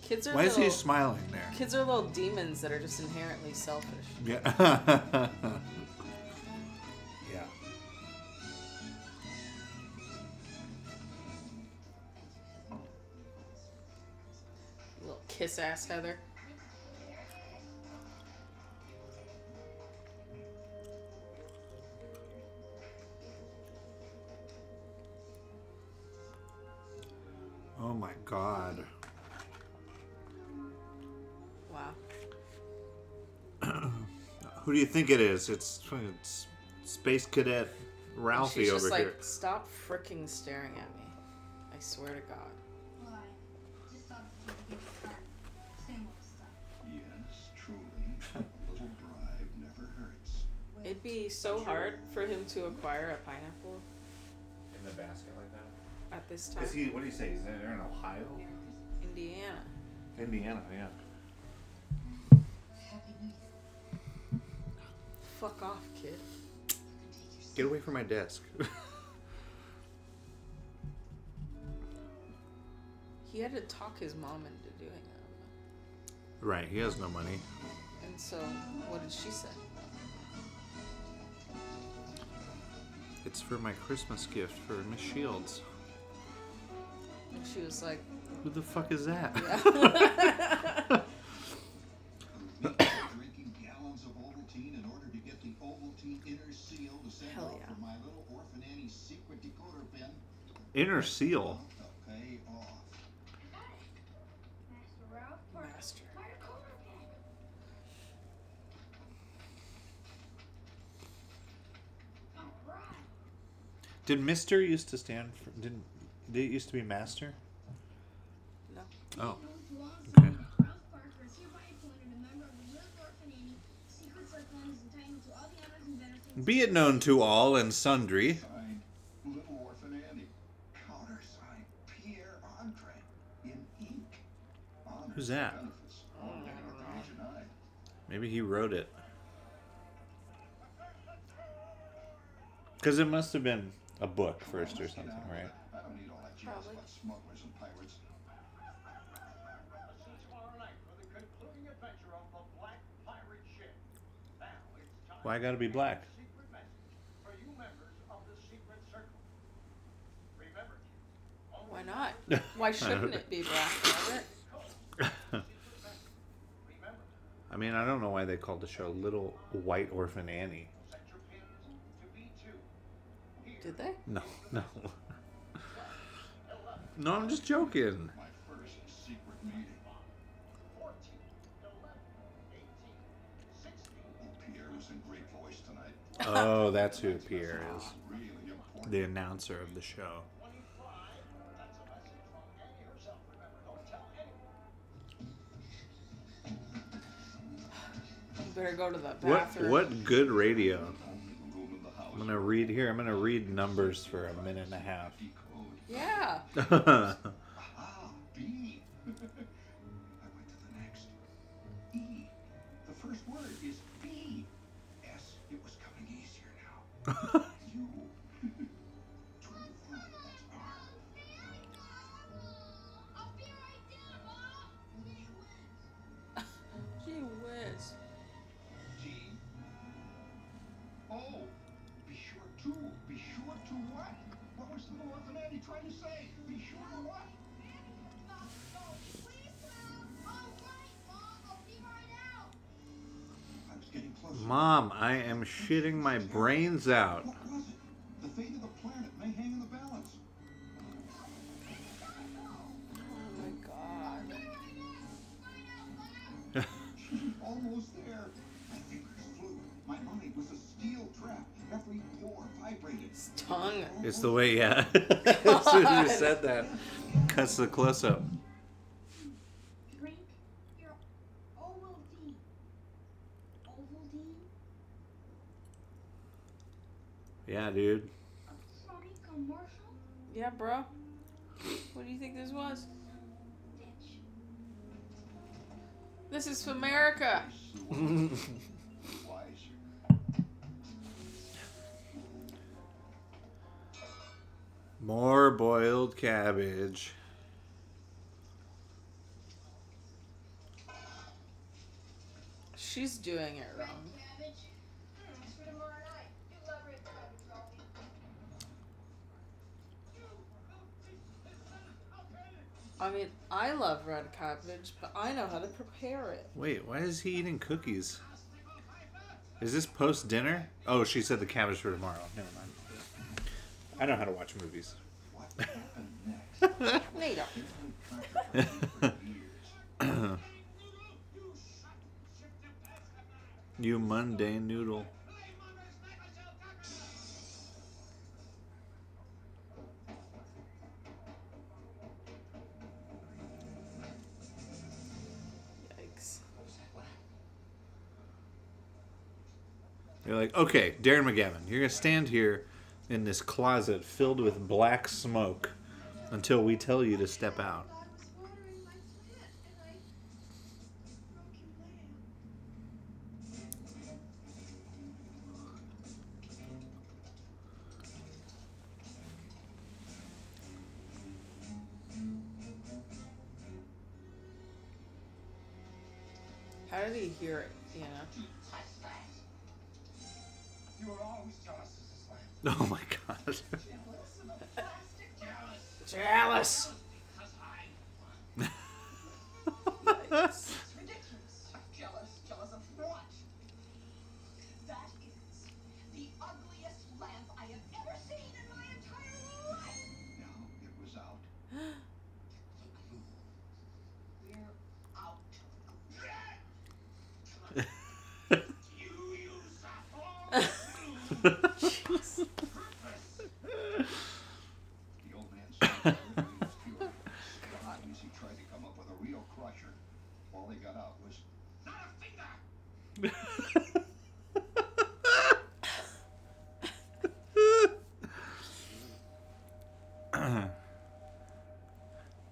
Kids are Why is little, he smiling there? kids are little demons that are just inherently selfish. Yeah. yeah. Little kiss ass Heather. Oh my god. Wow. Who do you think it is? It's, it's Space Cadet Ralphie She's over just like, here. stop freaking staring at me. I swear to God. Why? Just thought it would get fun. Same old stuff. Yes, truly, a little bribe never hurts. It'd be so hard for him to acquire a pineapple In the basket like that? at this time. Is he, what do you say? Is there in Ohio? Indiana. Indiana, yeah. Fuck off, kid. Get away from my desk. He had to talk his mom into doing that. right, he has no money. And so, what did she say? It's for my Christmas gift for Miss Shields. And she was like, Who the fuck is that? drinking Hell off yeah. for my little orphan Annie's secret decoder pin. Inner seal. To pay off. Master Ralph Parker. Master. Fire Cobra Pin. Alright. Did Mister used to stand for? Didn't did it used to be Master? no. Oh, Known to all okay. Ralph Parker is hereby appointed a member of the Little Orphan Annie Secret Circle and is entitled to all the honors and benefits. Be it known to all and sundry. Who's that? Maybe he wrote it. Because it must have been a book first or something, right? it. I pirates. See tomorrow night for the concluding adventure of the Black Pirate Ship. Now it's time Why gotta be to black? get a Secret message for you members of the Secret Circle. Remember, kids, Why not? Why shouldn't it be black, Robert? code. Secret message. Remember, I mean, I don't know why they called the show Little White Orphan Annie. Set your pins to B2. Did they? No, no. No, I'm just joking. My first secret meeting. 14, 11, 18, 16. Pierre was in great voice tonight. Oh, that's who Pierre is. The announcer of the show. Better go to the What bathroom. what good radio. Only room in the house. I'm gonna read here. I'm gonna read numbers for a minute and a half. Decode. Yeah. Mom, I am shitting my brains out. What was it? The fate of the planet may hang in the balance. Oh my god. Almost there. My fingers flew. My mind was a steel trap. Every pore vibrated. Tongue. It's the way, yeah. as soon as you said that, cuts the close up. Drink your Ovaltine. Ovaltine? Yeah, dude. Yeah, bro. What do you think this was? This is for America. More boiled cabbage. She's doing it wrong. cabbage. Hmm, it's for tomorrow night. You love red cabbage, Robbie. I mean, I love red cabbage, but I know how to prepare it. Wait, why is he eating cookies? Is this post dinner? Oh, she said the cabbage for tomorrow. Never mind. I know how to watch movies. What happened next? Nita. It's been controversial for years. you mundane noodle. You're like, okay, Darren McGavin, you're gonna stand here in this closet filled with black smoke until we tell you to step out. I was watering my plant Oh my god. Chalice.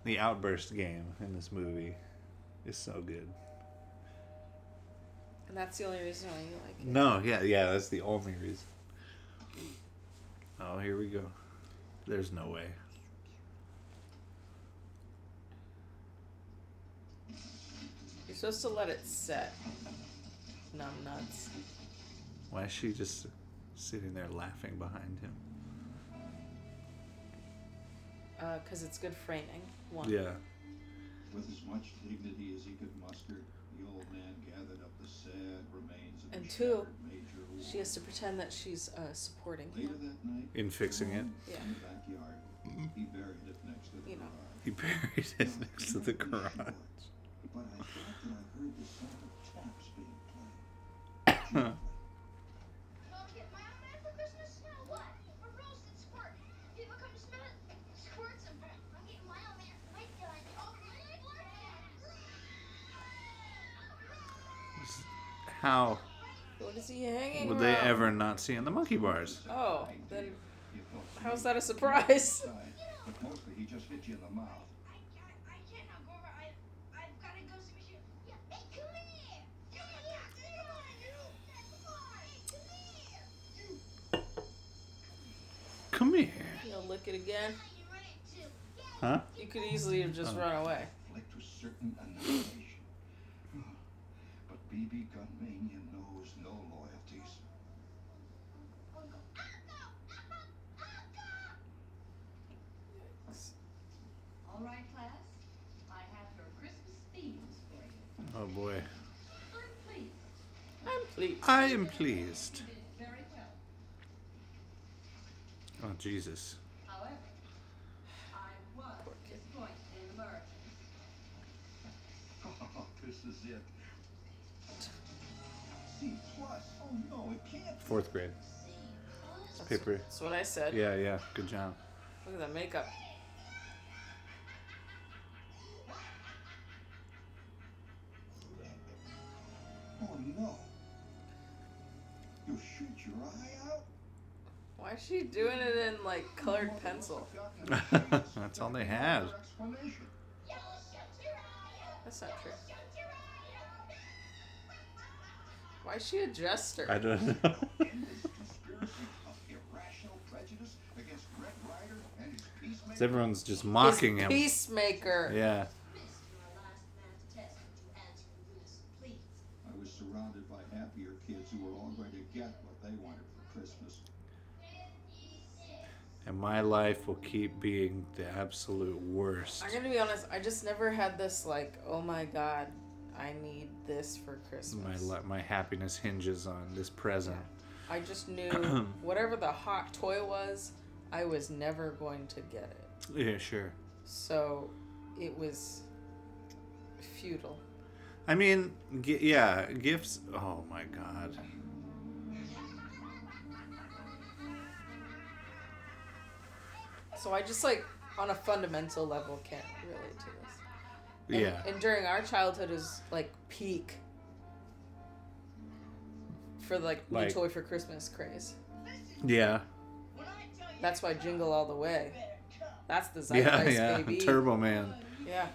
The outburst game in this movie is so good. And that's the only reason why you like it. No, yeah, yeah, that's the only reason. Oh, here we go. There's no way. You're supposed to let it set. Numb nuts. Why is she just sitting there laughing behind him? Uh, cause it's good framing. One. Yeah. with as much dignity as he could muster. The old man gathered up the sad remains of And two, Major She has to pretend that she's uh, supporting Later him. that night, In fixing it, Yeah. in the backyard, he buried it next to the You know. garage. he buried it next to the garage. But I thought that I heard the sound of taps being played. Gently. Mom, get my own man for Christmas? No, what? A roasted squirt. People come to smell it, squirts them. I'm getting my own man for my gun. Oh, really? How What is he hanging would they around? ever not see in the monkey bars? Oh, then how's that a surprise? But mostly he just hit you in the mouth. I can't, I can't now, Grover. I, I've got to go see Michelle. Come here. Come here. Come on, you. Come on. Come here. Come here. You'll lick it again. You ready to? Yeah. Huh? You could easily have just Oh. run away. Flicked with certain annihilation. But BB gun mania knows no loyalties. All right, class. I have your Christmas themes for you. Oh boy. I'm pleased. I'm pleased. I am pleased. Very well. Oh Jesus. However, I was disappointed in Americans. Oh, this is it. Fourth grade. That's, Paper. That's what I said. Yeah, yeah. Good job. Look at that makeup. Oh no. You'll shoot your eye out? Why is she doing it in like colored pencil? That's all they had. Explanation. You'll shoot your eye out. That's not true. Why is she a jester? I don't know. In this conspiracy of irrational prejudice against Red Ryder and his peacemaker. Everyone's just mocking him. Peacemaker. Yeah. I was surrounded by happier kids who were all going to get what they wanted for Christmas. And my life will keep being the absolute worst. I'm gonna be honest. I just never had this like, oh my god, I need this for Christmas. li- my happiness hinges on this present. I just knew whatever the hot toy was, I was never going to get it. Yeah, sure. So it was futile. I mean, gi- yeah, gifts. Oh my god. So I just like on a fundamental level can't relate to this. And, Yeah. And during our childhood is like peak for like, new Like- toy for Christmas craze. Yeah. That's why Jingle All the Way. That's the Yeah, zeitgeist, yeah. baby. Turbo Man. Yeah.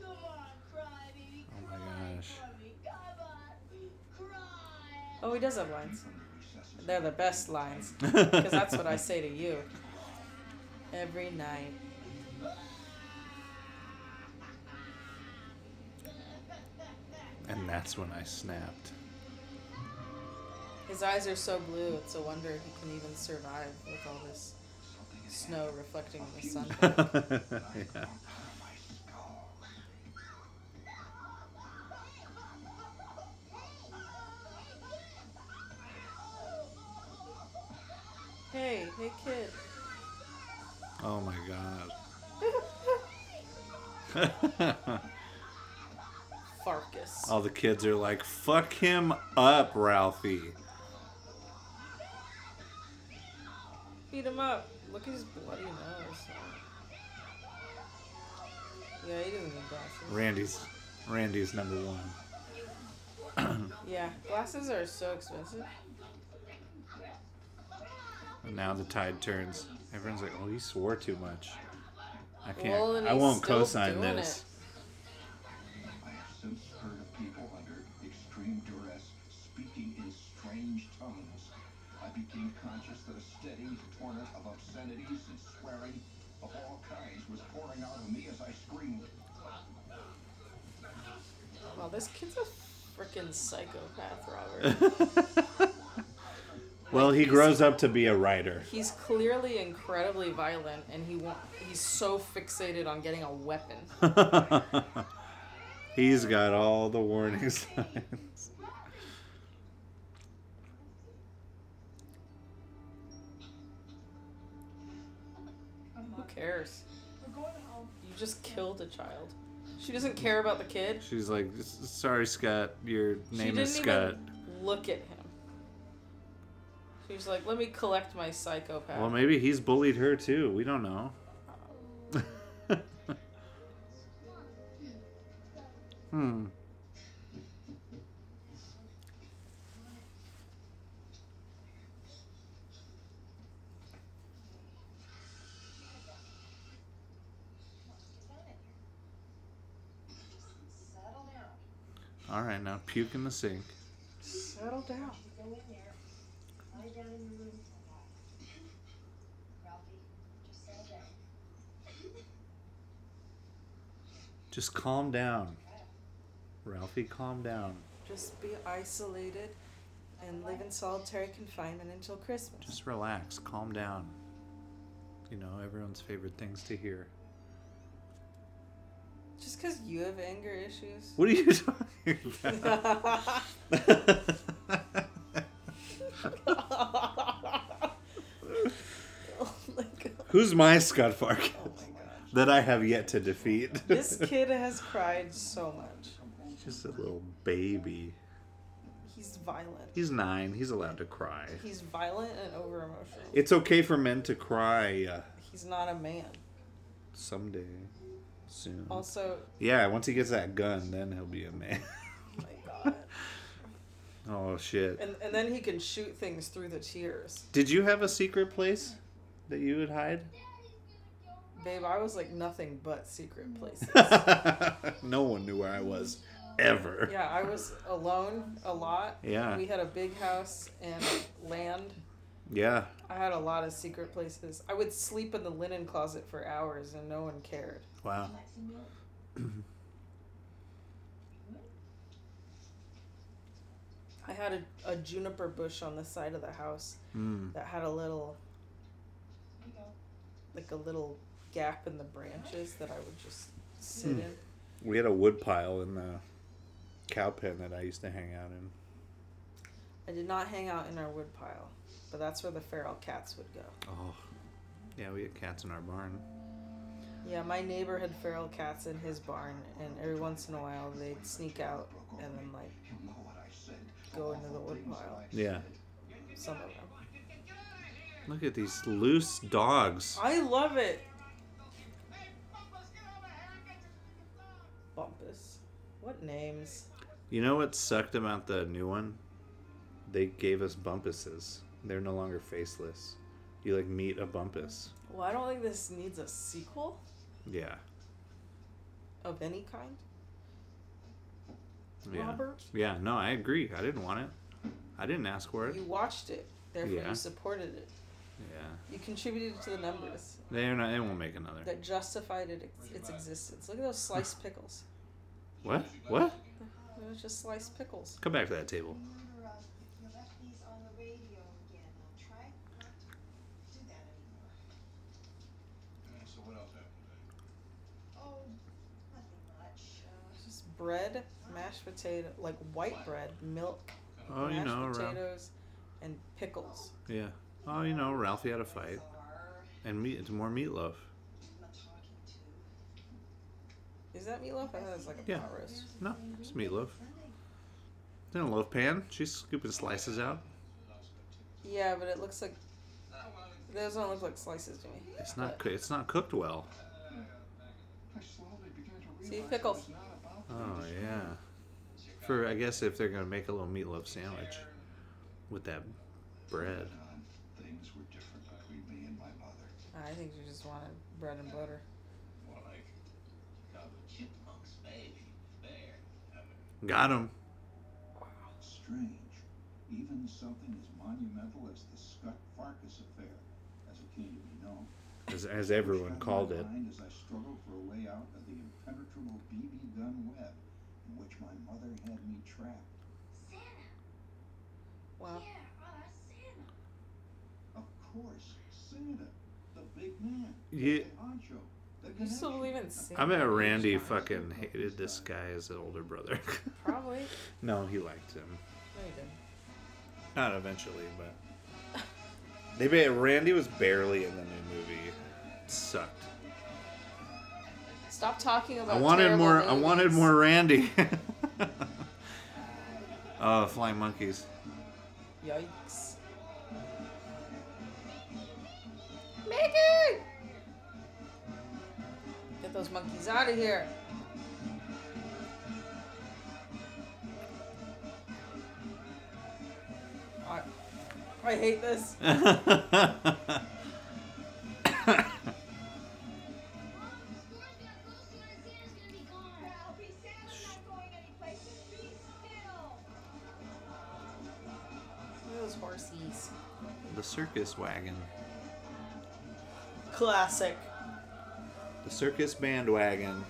Come on, cry, baby. Oh my gosh. Come on, cry. Oh, he does have lines. From the recesses They're the best lines. Because that's what I say to you. Every night. And that's when I snapped. His eyes are so blue, it's a wonder he can even survive with all this snow reflecting the sun. yeah. Hey, hey kid. Oh my god. Farkus. All the kids are like, fuck him up, Ralphie. Beat him up. Look at his bloody nose. Yeah, he doesn't need glasses. Randy's Randy's number one. Yeah, glasses are so expensive. And now the tide turns. Everyone's like, oh, he swore too much. I can't. Well, I won't co-sign this. I became conscious that a steady torrent of obscenities and swearing of all kinds was pouring out of me as I screamed. Well, this kid's a freaking psychopath, Robert. Well, he grows up to be a writer. he's clearly incredibly violent, and he wa- he's so fixated on getting a weapon. He's got all the warning signs. Who cares? You just killed a child. She doesn't care about the kid. She's like, sorry, Scut. Your She name didn't is Scut. even look at him. She's like, "Let me collect my psychopath." Well, maybe he's bullied her too. We don't know. hmm. Settle down. All right, now puke in the sink. Settle down. Go in there. Lie down in your room for a while. Ralphie, just settle down. Just calm down. Ralphie, calm down. Just be isolated and live in solitary confinement until Christmas. Just relax. Calm down. You know, everyone's favorite things to hear. Just because you have anger issues. What are you talking about? oh my god. Who's my Scut Farkus that I have yet to defeat? This kid has cried so much. Just a little baby. He's violent. He's nine. He's allowed to cry. He's violent and over emotional. It's okay for men to cry uh, He's not a man. someday, soon. Also, Yeah, once he gets that gun, then he'll be a man. oh my god. oh shit! And and then he can shoot things through the tears. Did you have a secret place that you would hide? Babe, I was like nothing but secret places. no one knew where I was, ever. yeah, I was alone a lot. Yeah. We had a big house and land. Yeah. I had a lot of secret places. I would sleep in the linen closet for hours and no one cared. Wow. Like some milk? I had a, a juniper bush on the side of the house Mm. that had a little, Here you go. like a little gap in the branches that I would just sit Hmm. in. We had a wood pile in the cow pen that I used to hang out in. I did not hang out in our wood pile, but that's where the feral cats would go. Oh. Yeah, we had cats in our barn. Yeah, my neighbor had feral cats in his barn, and every once in a while they'd sneak out and then like You know what I said. go into the wood pile. Yeah. Some of them. Look at these loose dogs. I love it. Hey, Bumpus, get over here and get your dog. Bumpus. What names? You know what sucked about the new one? They gave us bumpuses. They're no longer faceless. You like meet a bumpus. Well, I don't think this needs a sequel Yeah. of any kind. Yeah. Robert, Yeah, no, I agree. I didn't want it. I didn't ask for it. you watched it, therefore Yeah. you supported it. Yeah. You contributed to the numbers They're not they won't make another. that justified it, its existence. Look at those sliced pickles. What? What? It was just sliced pickles. Come back to that table. Remember, uh, you left these on the radio again. Now try not to do that anymore. So what else happened Oh, nothing much. Uh, It's just bread, mashed potato, like white bread, milk, Oh, you mashed know, Ralph. potatoes, and pickles. Yeah. Oh, you know, Ralphie had a fight. And meat it's more meatloaf. I'm not talking to. Is that meatloaf? I thought it was like a Yeah. pot roast. No, it's meatloaf. It's in a loaf pan. She's scooping slices out. Yeah, but it looks like those don't look like slices to me. It's not. But... It's not cooked well. I slowly began to See, pickles. Oh yeah. For I guess if they're gonna make a little meatloaf sandwich with that bread. Things were different between me and my mother. I think you just wanted bread and butter. More like now chipmunk's baby. There. Got him. Strange. Even something as monumental as the Scut Farkus affair, as it came to be known, As, as everyone called it. As I struggled for a way out of the impenetrable BB gun web in which my mother had me trapped. Santa. Wow. Yeah, oh, that's Santa. Of course, Santa, the big man, Yeah. the honcho. You still believe in Satan? I bet Randy fucking hated this guy as an older brother. Probably. no, he liked him. No, you didn't. Not eventually, but they ba- Randy was barely in the new movie. It sucked. Stop talking about. I wanted more. I wanted more Randy. oh, flying monkeys. Yikes. Mickey! Get those monkeys out of here. I, I hate this. horsies. the circus wagon. Classic. The circus bandwagon.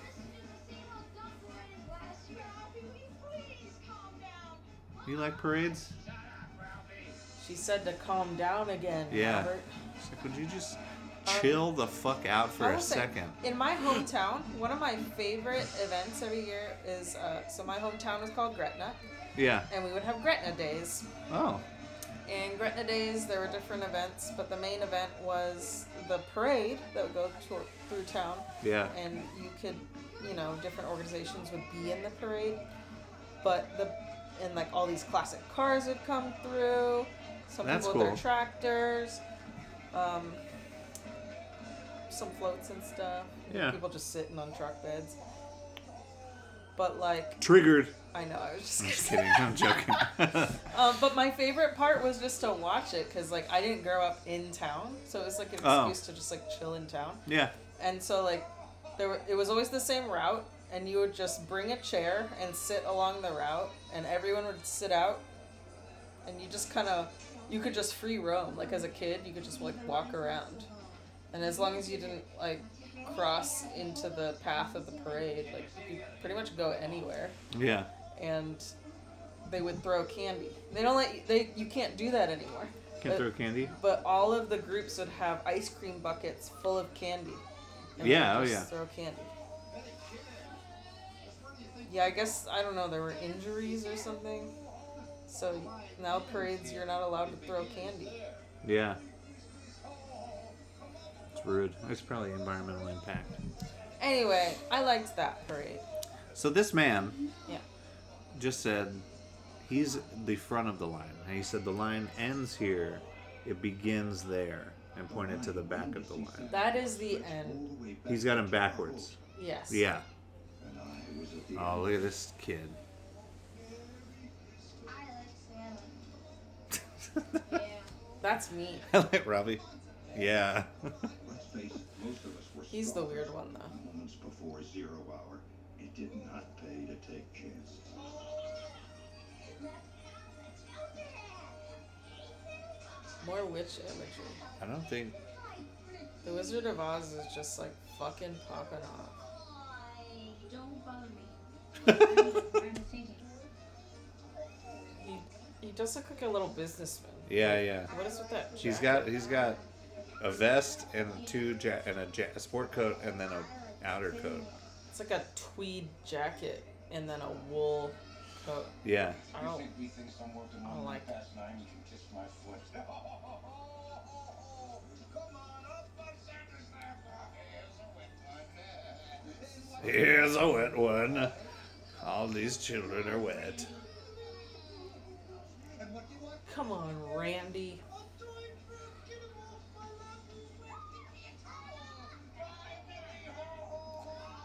Same old stuff for it as last year. Ralphie, will you please calm down? You like parades? She said to calm down again. Yeah. Robert. It's like, would you just chill the fuck out for a second? In my hometown, one of my favorite events every year is uh, so my hometown is called Gretna, Yeah. and we would have Gretna Days. Oh. And Gretna Days, there were different events, but the main event was the parade that would go to, through town, Yeah. and you could, you know, different organizations would be in the parade, but the and like all these classic cars would come through. Some That's people with cool. their tractors, um, some floats and stuff. Yeah. People just sitting on truck beds. But like, Triggered. I know, I was just, I'm just kidding. I'm joking. um, but my favorite part was just to watch it because like I didn't grow up in town, so it was like an Oh. excuse to just like chill in town. yeah. And so like there were, it was always the same route, and you would just bring a chair and sit along the route, and everyone would sit out, and you just kind of you could just free roam. Like as a kid, you could just like walk around, and as long as you didn't like cross into the path of the parade, like you pretty much go anywhere Yeah. and they would throw candy. They don't let you, they you can't do that anymore. Can't But- throw candy. But all of the groups would have ice cream buckets full of candy. And Yeah, oh yeah. Throw candy. Yeah, I guess I don't know. There were injuries or something. So now parades, you're not allowed to throw candy. Yeah. It's rude. It's probably environmental impact. Anyway, I liked that parade. So this man Yeah. just said he's the front of the line. And he said the line ends here, it begins there, and pointed to the back of the line. That is the end. He's got him backwards. Yes. Yeah. And I was at the Oh, look at this kid. I like Santa. That's me. I like Robbie. Yeah. Let's face it, most of us were He's the weird one, though. Moments before zero hour, it did not pay to take chances. More witch imagery. I don't think. The Wizard of Oz is just like fucking popping off. Don't bother me. I'm thinking. He he does look like a little businessman. Yeah, yeah. What is with that? He's jacket? got he's got a vest and two ja- and a, ja- a sport coat and then a outer coat. It's like a tweed jacket and then a wool coat. Yeah. I don't. we think somewhere to I don't like it. past nine, you can kiss my foot. Come on up on Santa's lap. Here's a wet one. Here's a wet one. All these children are wet. And what do you want? Come on, Randy.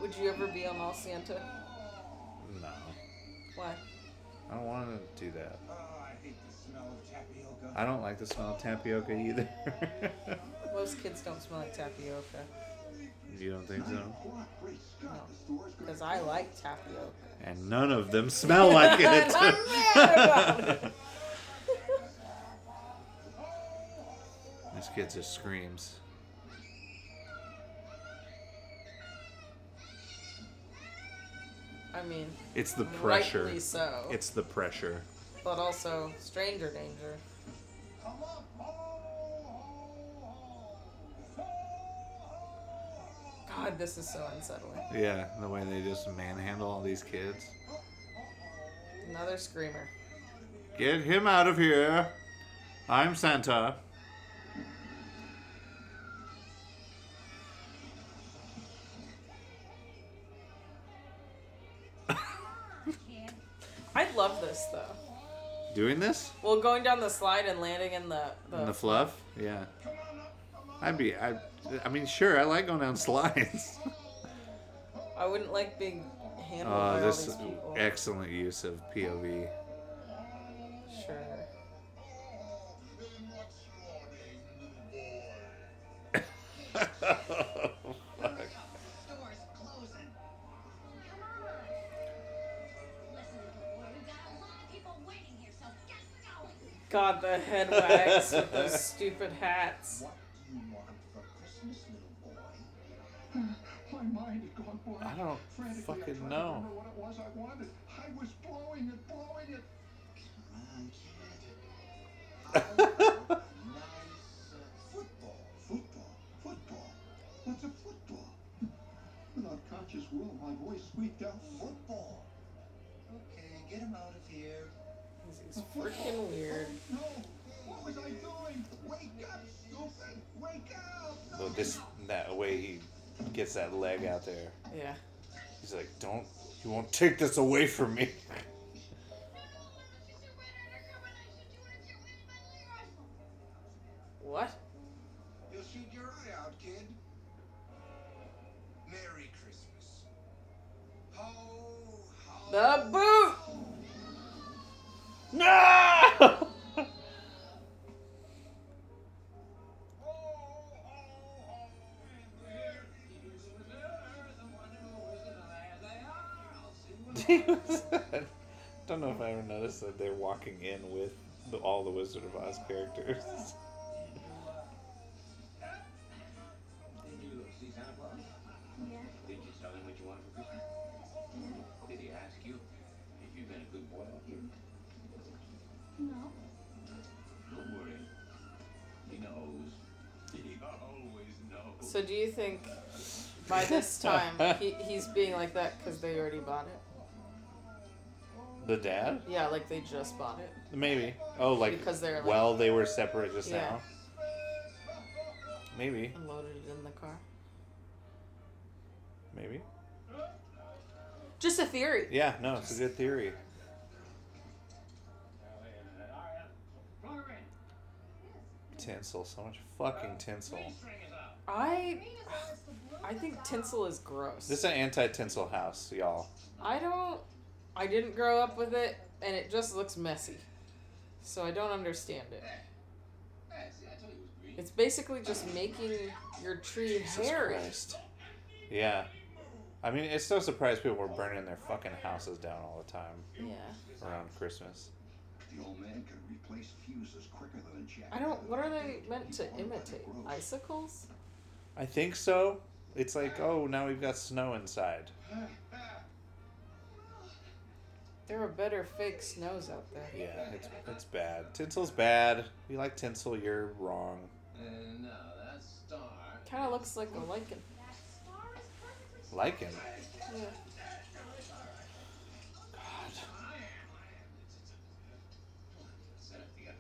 Would you ever be on All Santa? No. Why? I don't want to do that. Oh, I hate the smell of tapioca. I don't like the smell of tapioca either. Most kids don't smell like tapioca. you don't think so? No. the store's gonna Because I like tapioca. And none of them smell like it. I'm it. This kid just screams. I mean, It's the pressure. rightly so. It's the pressure. but also stranger danger. God, this is so unsettling. Yeah, the way they just manhandle all these kids. Another screamer. Get him out of here. I'm Santa. I love this though. Doing this? Well, going down the slide and landing in the the, In the fluff? Yeah. I'd be I I mean sure, I like going down slides. I wouldn't like being handled Oh, by all this these people. excellent use of POV. Sure. God, the head wags with those stupid hats. What do you want for Christmas, little boy? My mind had gone blank. I don't Frantically, I fucking know. remember what it was I wanted. I was blowing it, blowing it. Come on, kid. A nice uh, football. Football. Football. What's a football? With unconscious will, my voice squeaked out, football. Okay, get him out of here. He's freaking weird. What was I doing? Wake up, stupid! Wake up! No, So this that way he gets that leg out there. Yeah. He's like, Don't you won't take this away from me. What? You'll shoot your eye out, kid. Merry Christmas. Ho, ho. The boot! No! Don't know if I ever noticed that they're walking in with the, all the Wizard of Oz characters. think by this time he, he's being like that because they already bought it? The dad? Yeah, like they just bought it. Maybe. Oh, like Because they're, like- well, they were separate just Yeah. now. Maybe. And loaded it in the car. Maybe. Just a theory. Yeah. No, it's a good theory. Tinsel, so much fucking tinsel. I I think tinsel is gross. This is an anti-tinsel house, y'all. I don't I didn't grow up with it and it just looks messy. So I don't understand it. It's basically just making your tree hairy. Christ. Yeah. I mean, it's no surprise people were burning their fucking houses down all the time Yeah. around Christmas. The old man could replace fuses quicker than a jack. I don't what are they meant to imitate? Icicles? I think so. It's like, oh, now we've got snow inside. There are better fake snows out there. Yeah, it's it's bad. Tinsel's bad. You like tinsel, you're wrong. And now that star. Kinda looks like a lichen. That star is perfectly Like him. Yeah. God. Set it.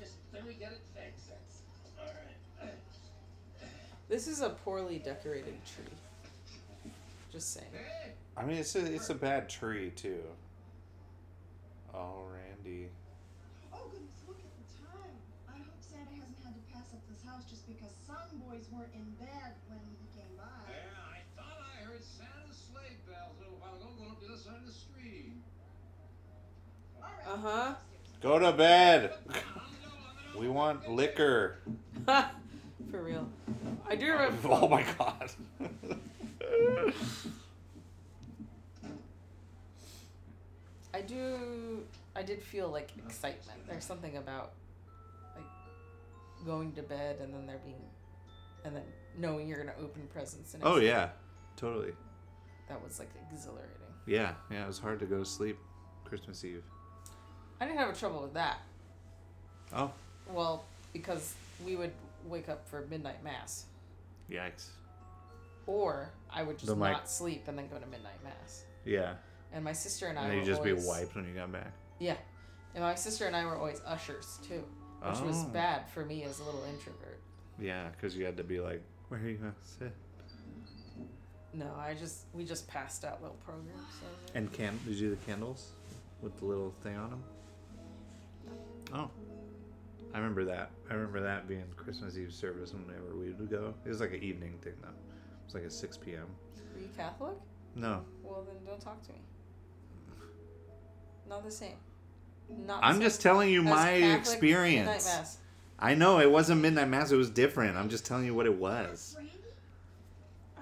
Just let me get it This is a poorly decorated tree. Just saying. I mean, it's a it's a bad tree too. Oh, Randy. Oh goodness, look at the time. I hope Santa hasn't had to pass up this house just because some boys weren't in bed when he came by. Yeah, I thought I heard Santa's sleigh bells a little while ago going up the other side of the street. Alright, Uh huh. Go to bed. We want liquor. For real. I do remember. Oh my god. I do. I did feel like excitement. There's something about like going to bed and then there being, and then knowing you're gonna open presents and oh yeah, totally. that was like exhilarating. Yeah, yeah. It was hard to go to sleep Christmas Eve. I didn't have a trouble with that. Oh, Well, because we would wake up for midnight mass. yikes. or I would just The mic- not sleep and then go to midnight mass. Yeah. And my sister and I And then were you just always, be wiped when you got back. Yeah, and my sister and I were always ushers too, which was Oh. bad for me as a little introvert. Yeah, because you had to be like, where are you gonna sit? No, I just we just passed out little programs. So And can did you do the candles with the little thing on them? Oh, I remember that. I remember that being Christmas Eve service whenever we would go. It was like an evening thing though. It was like at six p.m. were you Catholic? No, Well, then don't talk to me. Not the same. Not. the I'm same just telling you as my Catholic midnight experience. mass. I know it wasn't midnight mass. It was different. I'm just telling you what it was.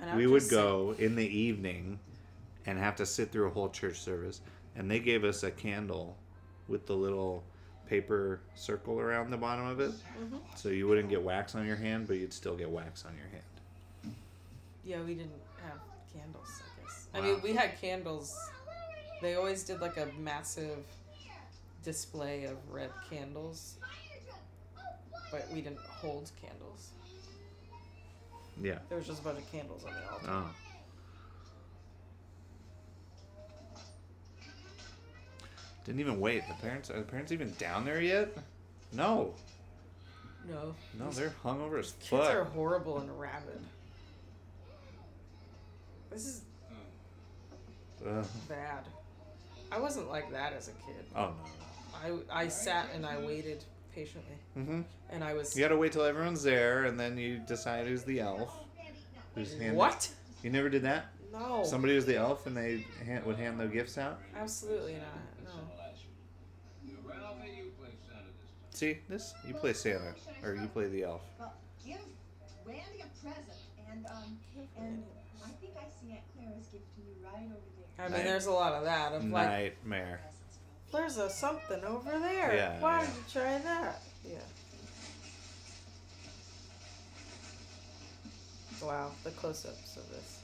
And I'm we would just go in the evening and have to sit through a whole church service and they gave us a candle with the little paper circle around the bottom of it Mm-hmm. so you wouldn't get wax on your hand but you'd still get wax on your hand Yeah, we didn't have candles. I guess. I mean, we had candles. They always did like a massive display of red candles, but we didn't hold candles. yeah There was just a bunch of candles on the altar. oh didn't even wait the parents are the parents even down there yet no No. no they're hungover as Kids fuck are horrible and rabid. This is Ugh. bad. I wasn't like that as a kid. oh no I, I sat and I waited patiently, mm-hmm. and I was you gotta wait till everyone's there and then you decide who's the elf who's hand what? you never did that No, Somebody was the elf and they hand, would hand the gifts out. absolutely not. No. Ralphie, you play Santa this time. See this? You play Santa or you play the elf. Well, give Randy a present, and um, and I think I see Aunt Clara's gift to you right over there. I mean, Night- there's a lot of that. Of like, Nightmare. there's a something over there. Yeah, Why yeah. did you try that? Yeah. Wow, the close-ups of this.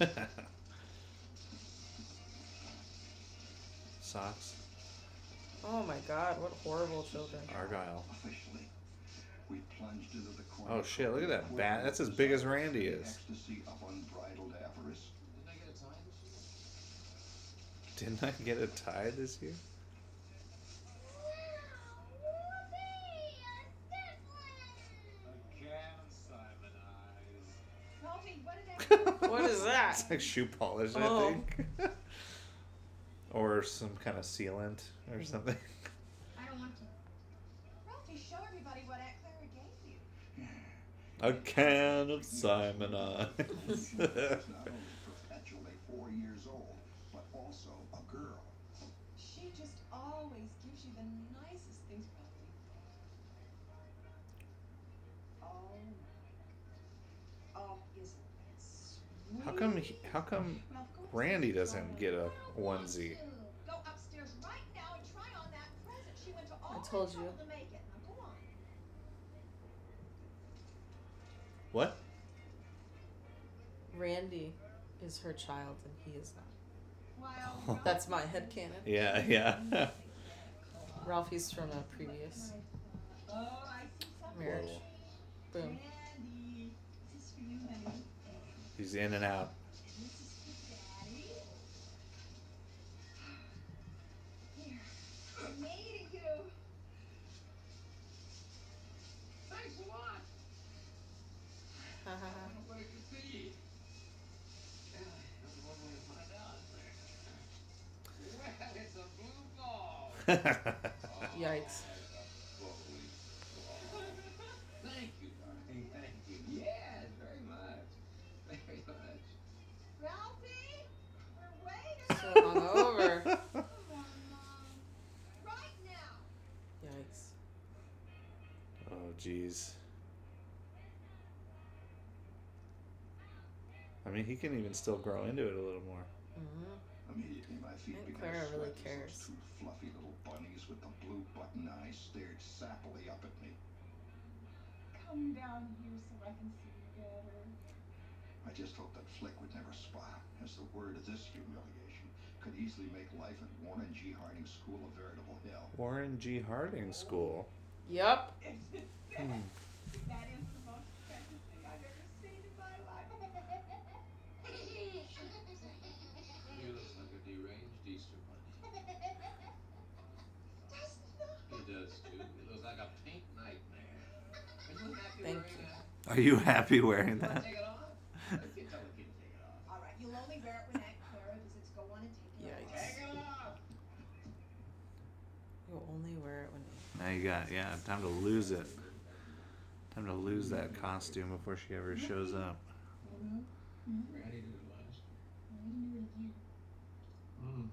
Socks. Oh my God, what horrible children. Argyle. Officially, we plunged into the corner. Oh shit! Look at that bat. That's as big as Randy is. Ecstasy of unbridled avarice. Didn't I get a tie this year? Didn't I get a tie this year? A can of Simoniz. Ralphie, what did everyone What is that? It's like shoe polish, Oh. I think. or some kind of sealant or mm-hmm. something. I don't want to. Ralphie, show everybody what Aunt Clara gave you. A can of Simoniz. She's not only perpetually four years old, but also a girl. She just always gives you the nicest things, Ralphie. Oh. Oh, isn't that sweet? how come? He, how come Ralph, go Randy doesn't get a onesie? Go upstairs right now and try on that present. She went to all I told you. trouble to make it. Now go on. What? Randy is her child and he is not. Wow. That's my head headcanon. Yeah, yeah. Ralphie's from a previous Oh, I marriage. Boom. Randy, this is for you, honey. He's in and out. Yikes. Thank you, darling. Thank you. Yes, very much. Very much. Ralphie, we're waiting. So hungover. Come on, Mom. Right now. Yikes. oh, jeez. Mean, he can even still grow into it a little more. hmm Immediately, my feet Aunt began Clara to really sweat cares. two fluffy little bunnies with the blue button eyes stared sappily up at me. Come down here so I can see you better. I just hoped that Flick would never spot, as the word of this humiliation could easily make life at Warren G. Harding School a veritable hell. Warren G. Harding School. Yup. that is the most precious Thank you. Are you happy wearing that? Take it off? You can tell the kid to take it off. All right, you'll only wear it when Aunt Clara visits. Go on and take it off. Yikes. Take it off. You'll only wear it when Now you got yeah, time to lose it. Time to lose that costume before she ever shows up. Granny did it last. Mm.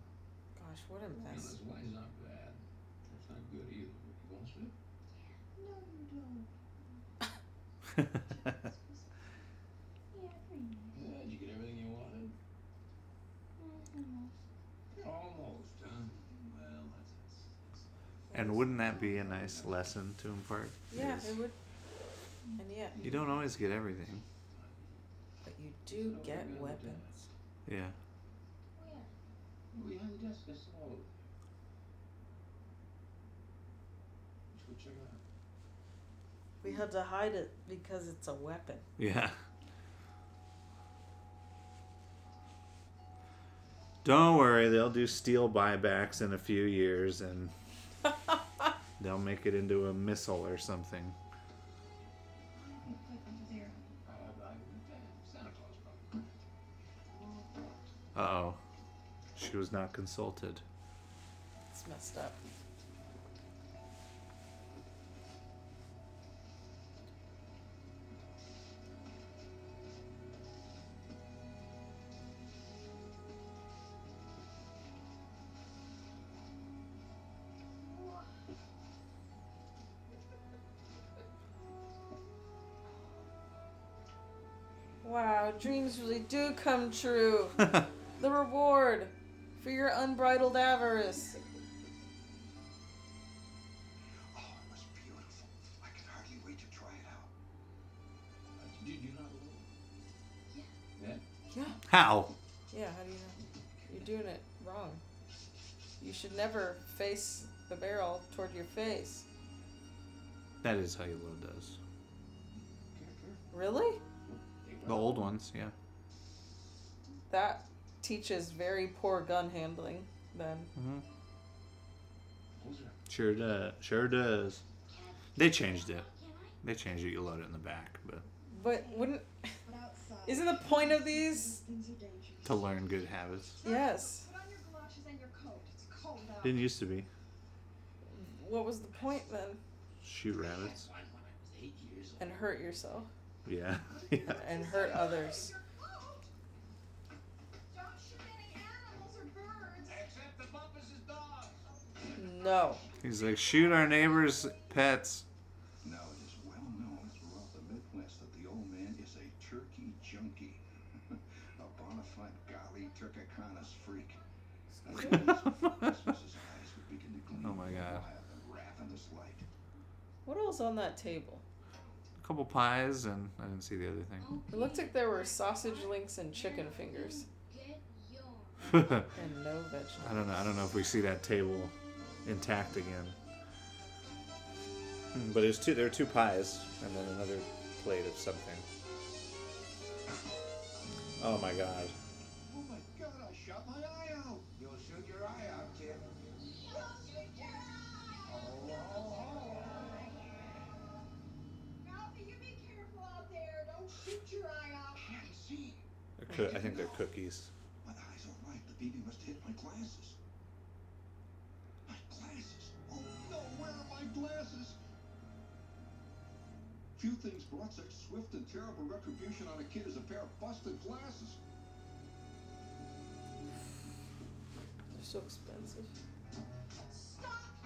Gosh, what a mess. this wine's not bad. It's not good either. You want some? No, you don't. Yeah, Yeah, pretty nice. Yeah, did you get everything you wanted? Mm-hmm. Almost, huh? Well, that's, that's, that's and wouldn't that be a nice lesson to impart? Yeah, Is it would. And yet, You don't always get everything. but you do get weapons. Yeah. Where? Behind the desk, I saw it. Let's go check out. We had to hide it because it's a weapon. Yeah. Don't worry, they'll do steel buybacks in a few years and they'll make it into a missile or something. Uh, I, Santa Claus probably. Oh. She was not consulted. It's messed up. Dreams really do come true. the reward for your unbridled avarice. Oh, it was beautiful. I can hardly wait to try it out. Uh, did you not know? Yeah. Yeah. How? Yeah, how do you know? You're doing it wrong. You should never face the barrel toward your face. That is how you load those. Really? The old ones, yeah. That teaches very poor gun handling then. Mm-hmm. Close it up. Sure does. Sure does. They changed it. They changed it. You load it in the back, but But wouldn't isn't the point of these things are dangerous. to learn good habits. Yes. Put on your galoshes and your coat. It's cold out. Didn't used to be. What was the point then? Shoot rabbits. When I was eight years old. And hurt yourself. Yeah. yeah. And hurt others. Your coat. Don't shoot any animals or birds. Except the Bumpus' dogs. No. He's like, shoot our neighbors' pets. Now it is well known throughout the Midwest that the old man is a turkey junkie. a bona fide golly turkicanas freak. Christmas's eyes would begin to gleam Oh my God. wild and ravenous light. What else on that table? A couple pies, and I didn't see the other thing. It looked like there were sausage links and chicken fingers. I And no vegetables. don't know. I don't know if we see that table intact again. Hmm, But it was two. There were two pies, and then another plate of something. Oh my god. Coo- I think they're cookies. My eyes are right. The BB must hit my glasses. My glasses. Oh no, where are my glasses? Few things brought such swift and terrible retribution on a kid as a pair of busted glasses. They're so expensive.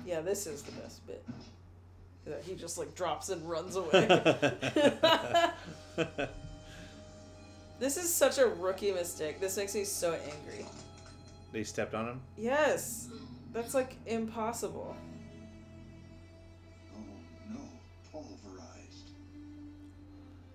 Yeah, this is the best bit. That He just like drops and runs away. this is such a rookie mistake. This makes me so angry. they stepped on him. Yes, that's like impossible. Oh no, pulverized.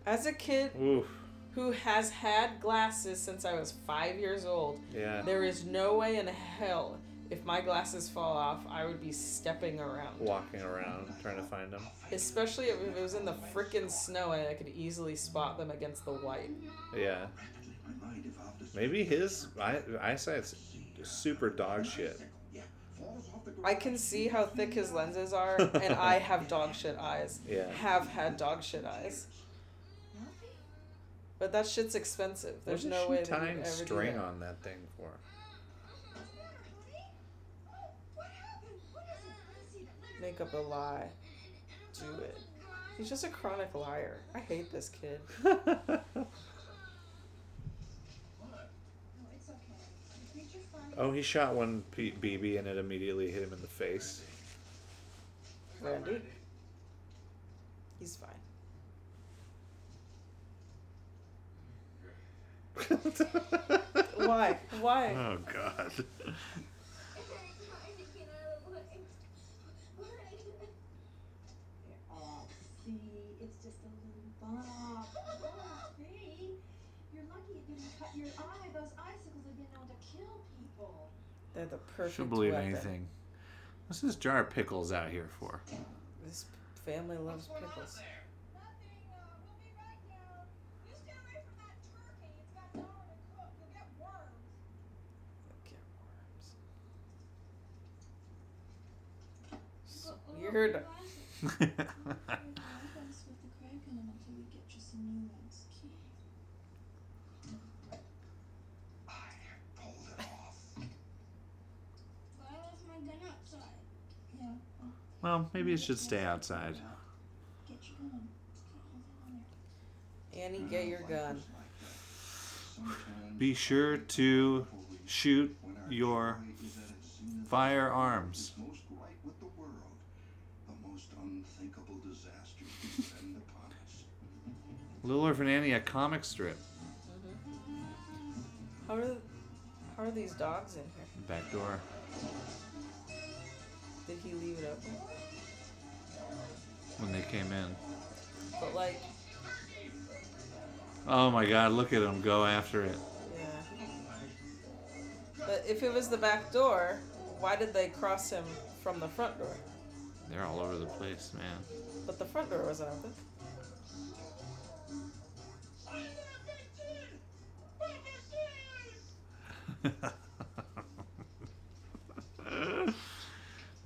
As a kid Oof. who has had glasses since I was five years old, Yeah. there is no way in hell if my glasses fall off, I would be stepping around. Walking around trying to find them. Especially if it was in the frickin' snow and I could easily spot them against the white. Yeah. Rapidly, my mind evolved a Maybe his eye, eyesight's super dog shit. Yeah, falls off the I can see how thick his lenses are, and I have dog shit eyes. Yeah. Have had dog shit eyes. But that shit's expensive. There's what no is way she that tying string on that thing for? What's the matter, honey? Oh, what happened? What is it? Let's see that. Make up a lie. Do it. He's just a chronic liar. I hate this kid. No, it's okay. You think you're funny? oh, he shot one P- BB and it immediately hit him in the face. Randy. He's fine. Why? Why? Oh God. Oh, see, it's just a little bump. Oh, see, you're lucky it didn't cut your eye. Those icicles have been known to kill people. They're the perfect She'll believe weapon. anything. What's this jar of pickles out here for? This family loves What's going on pickles. there? Nothing. Uh, we'll be right down. You stay away from that turkey. It's got nowhere to cook. You'll get worms. Get worms. So weird. I pulled it off. I left my gun outside. Well, maybe it should stay outside. Annie, get your gun. Be sure to shoot your firearms. is most right with the world. The most unthinkable disasters descend upon us. Little Orphan Annie, a comic strip. Mm-hmm. How are how are these dogs in here? Back door. Did he leave it open? When they came in. But like, Oh my God! Look at him go after it. yeah. But if it was the back door, why did they cross him from the front door? They're all over the place, man. But the front door wasn't open.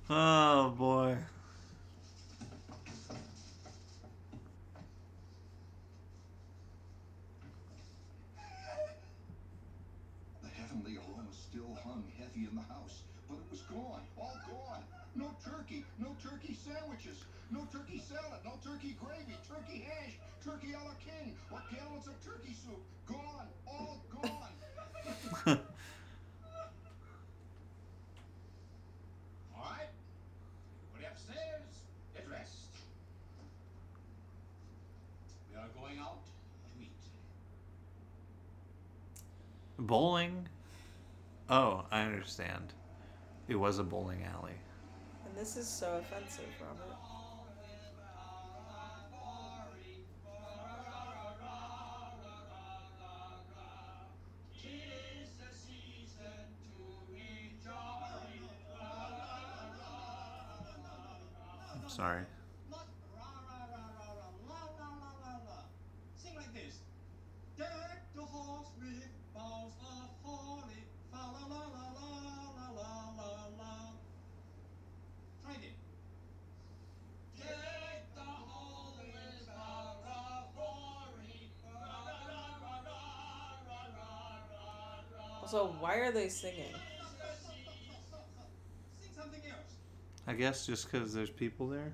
oh boy. The heavenly aroma still hung heavy in the house, but it was gone, all gone. No turkey, no turkey sandwiches, no turkey salad, no turkey gravy, turkey hash, turkey a la king, or gallons of turkey soup. Gone, gone. All right. Everybody upstairs. Get dressed. We are going out to eat. Bowling. Oh, I understand. It was a bowling alley. And this is so offensive, Robert. Tis the season to be jolly. I'm sorry. Also, why are they singing? I guess just because there's people there.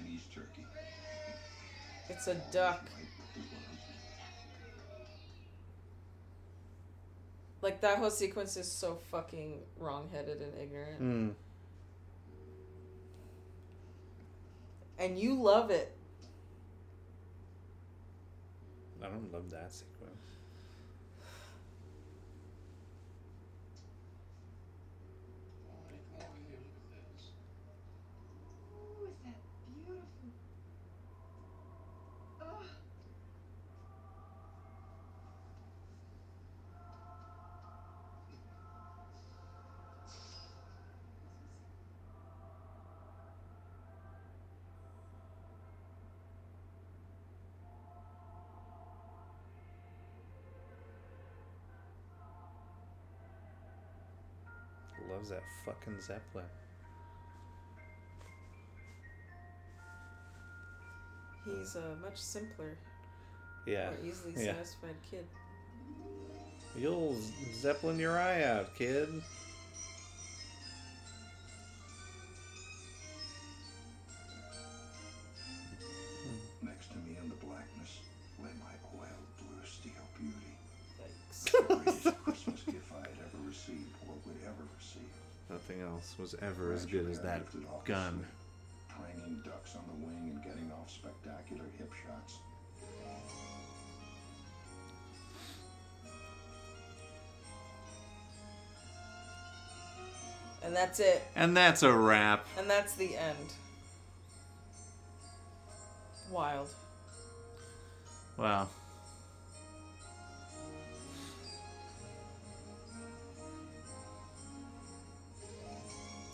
Chinese turkey. It's a duck. Right with the world. Like that whole sequence is so fucking wrong-headed and ignorant. Mm. And you love it. I don't love that sequence. Ooh, is that beautiful? Ugh. Loves that fucking Zeppelin. He's a much simpler, Yeah. more easily yeah. satisfied kid. You'll Zeppelin your eye out, kid. That lifted off the gun. slip, Training ducks on the wing and getting off spectacular hip shots. And that's it. And that's a wrap. And that's the end. Wild. Wow.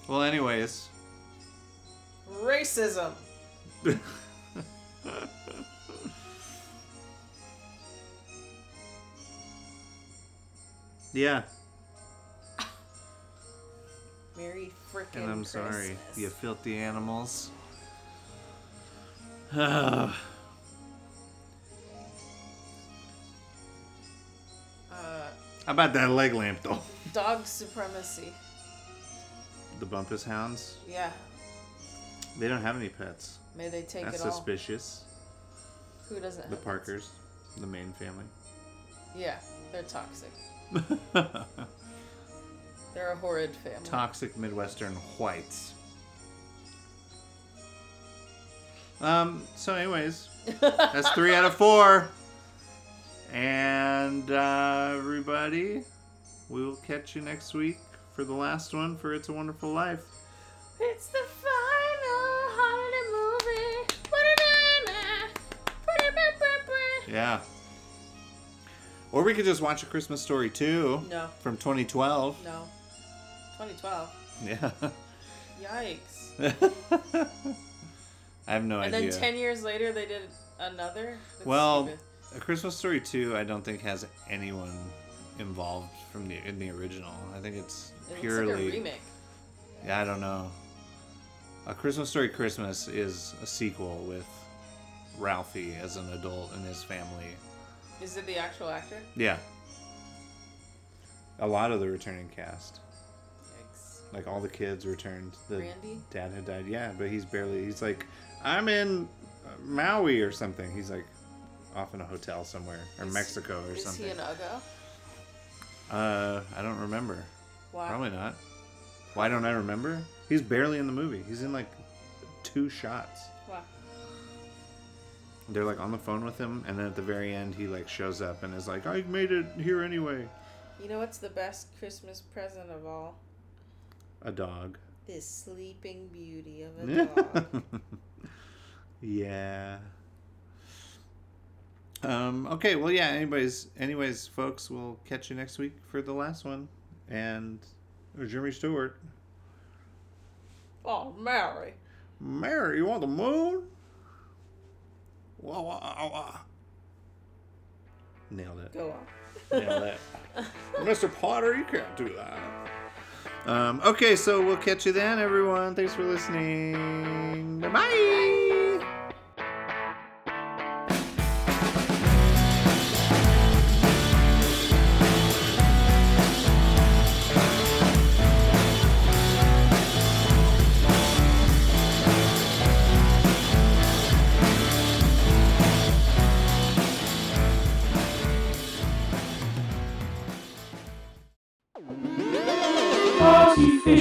Well, anyways. Racism. yeah, Merry frickin' and I'm sorry, you filthy animals. How Uh, about that leg lamp, though? dog supremacy. The Bumpus Hounds? Yeah. They don't have any pets. May they take That's it all. suspicious. Who doesn't have The pets? Parkers, the main family. Yeah, they're toxic. They're a horrid family. Toxic Midwestern whites. Um. So, anyways, that's three out of four. And uh, everybody, we will catch you next week for the last one for "It's a Wonderful Life." It's the final holiday movie. Yeah. Or we could just watch A Christmas Story 2 No, from 2012. no. 2012. Yeah. Yikes. I have no And idea. And then 10 years later, they did another? That's Well, stupid. A Christmas Story 2, I don't think has anyone involved from the in the original. I think it's it purely like a remake. Yeah, I don't know. A Christmas Story Christmas is a sequel with Ralphie as an adult and his family. Is it the actual actor? Yeah. A lot of the returning cast. Yikes. Like all the kids returned. The Randy? dad had died. Yeah, but he's barely. He's like, I'm in Maui or something. He's like off in a hotel somewhere or Is- Mexico or Is something. he an Uggo? Uh, I don't remember. Wow. Probably not. Why don't I remember? He's barely in the movie. He's in like two shots. Wow. They're like on the phone with him, and then at the very end, he like shows up and is like, "I made it here anyway." You know what's the best Christmas present of all? A dog. This sleeping beauty of a dog. yeah. Um. Okay. Well, yeah. Anyways, anyways, folks, we'll catch you next week for the last one, and Jimmy Stewart. oh, Mary. Mary, you want the moon? Wah, wah, wah, wah. Nailed it. Go on. Nailed it. Mr. Potter, you can't do that. Um, okay, so we'll catch you then, everyone. Thanks for listening. Bye.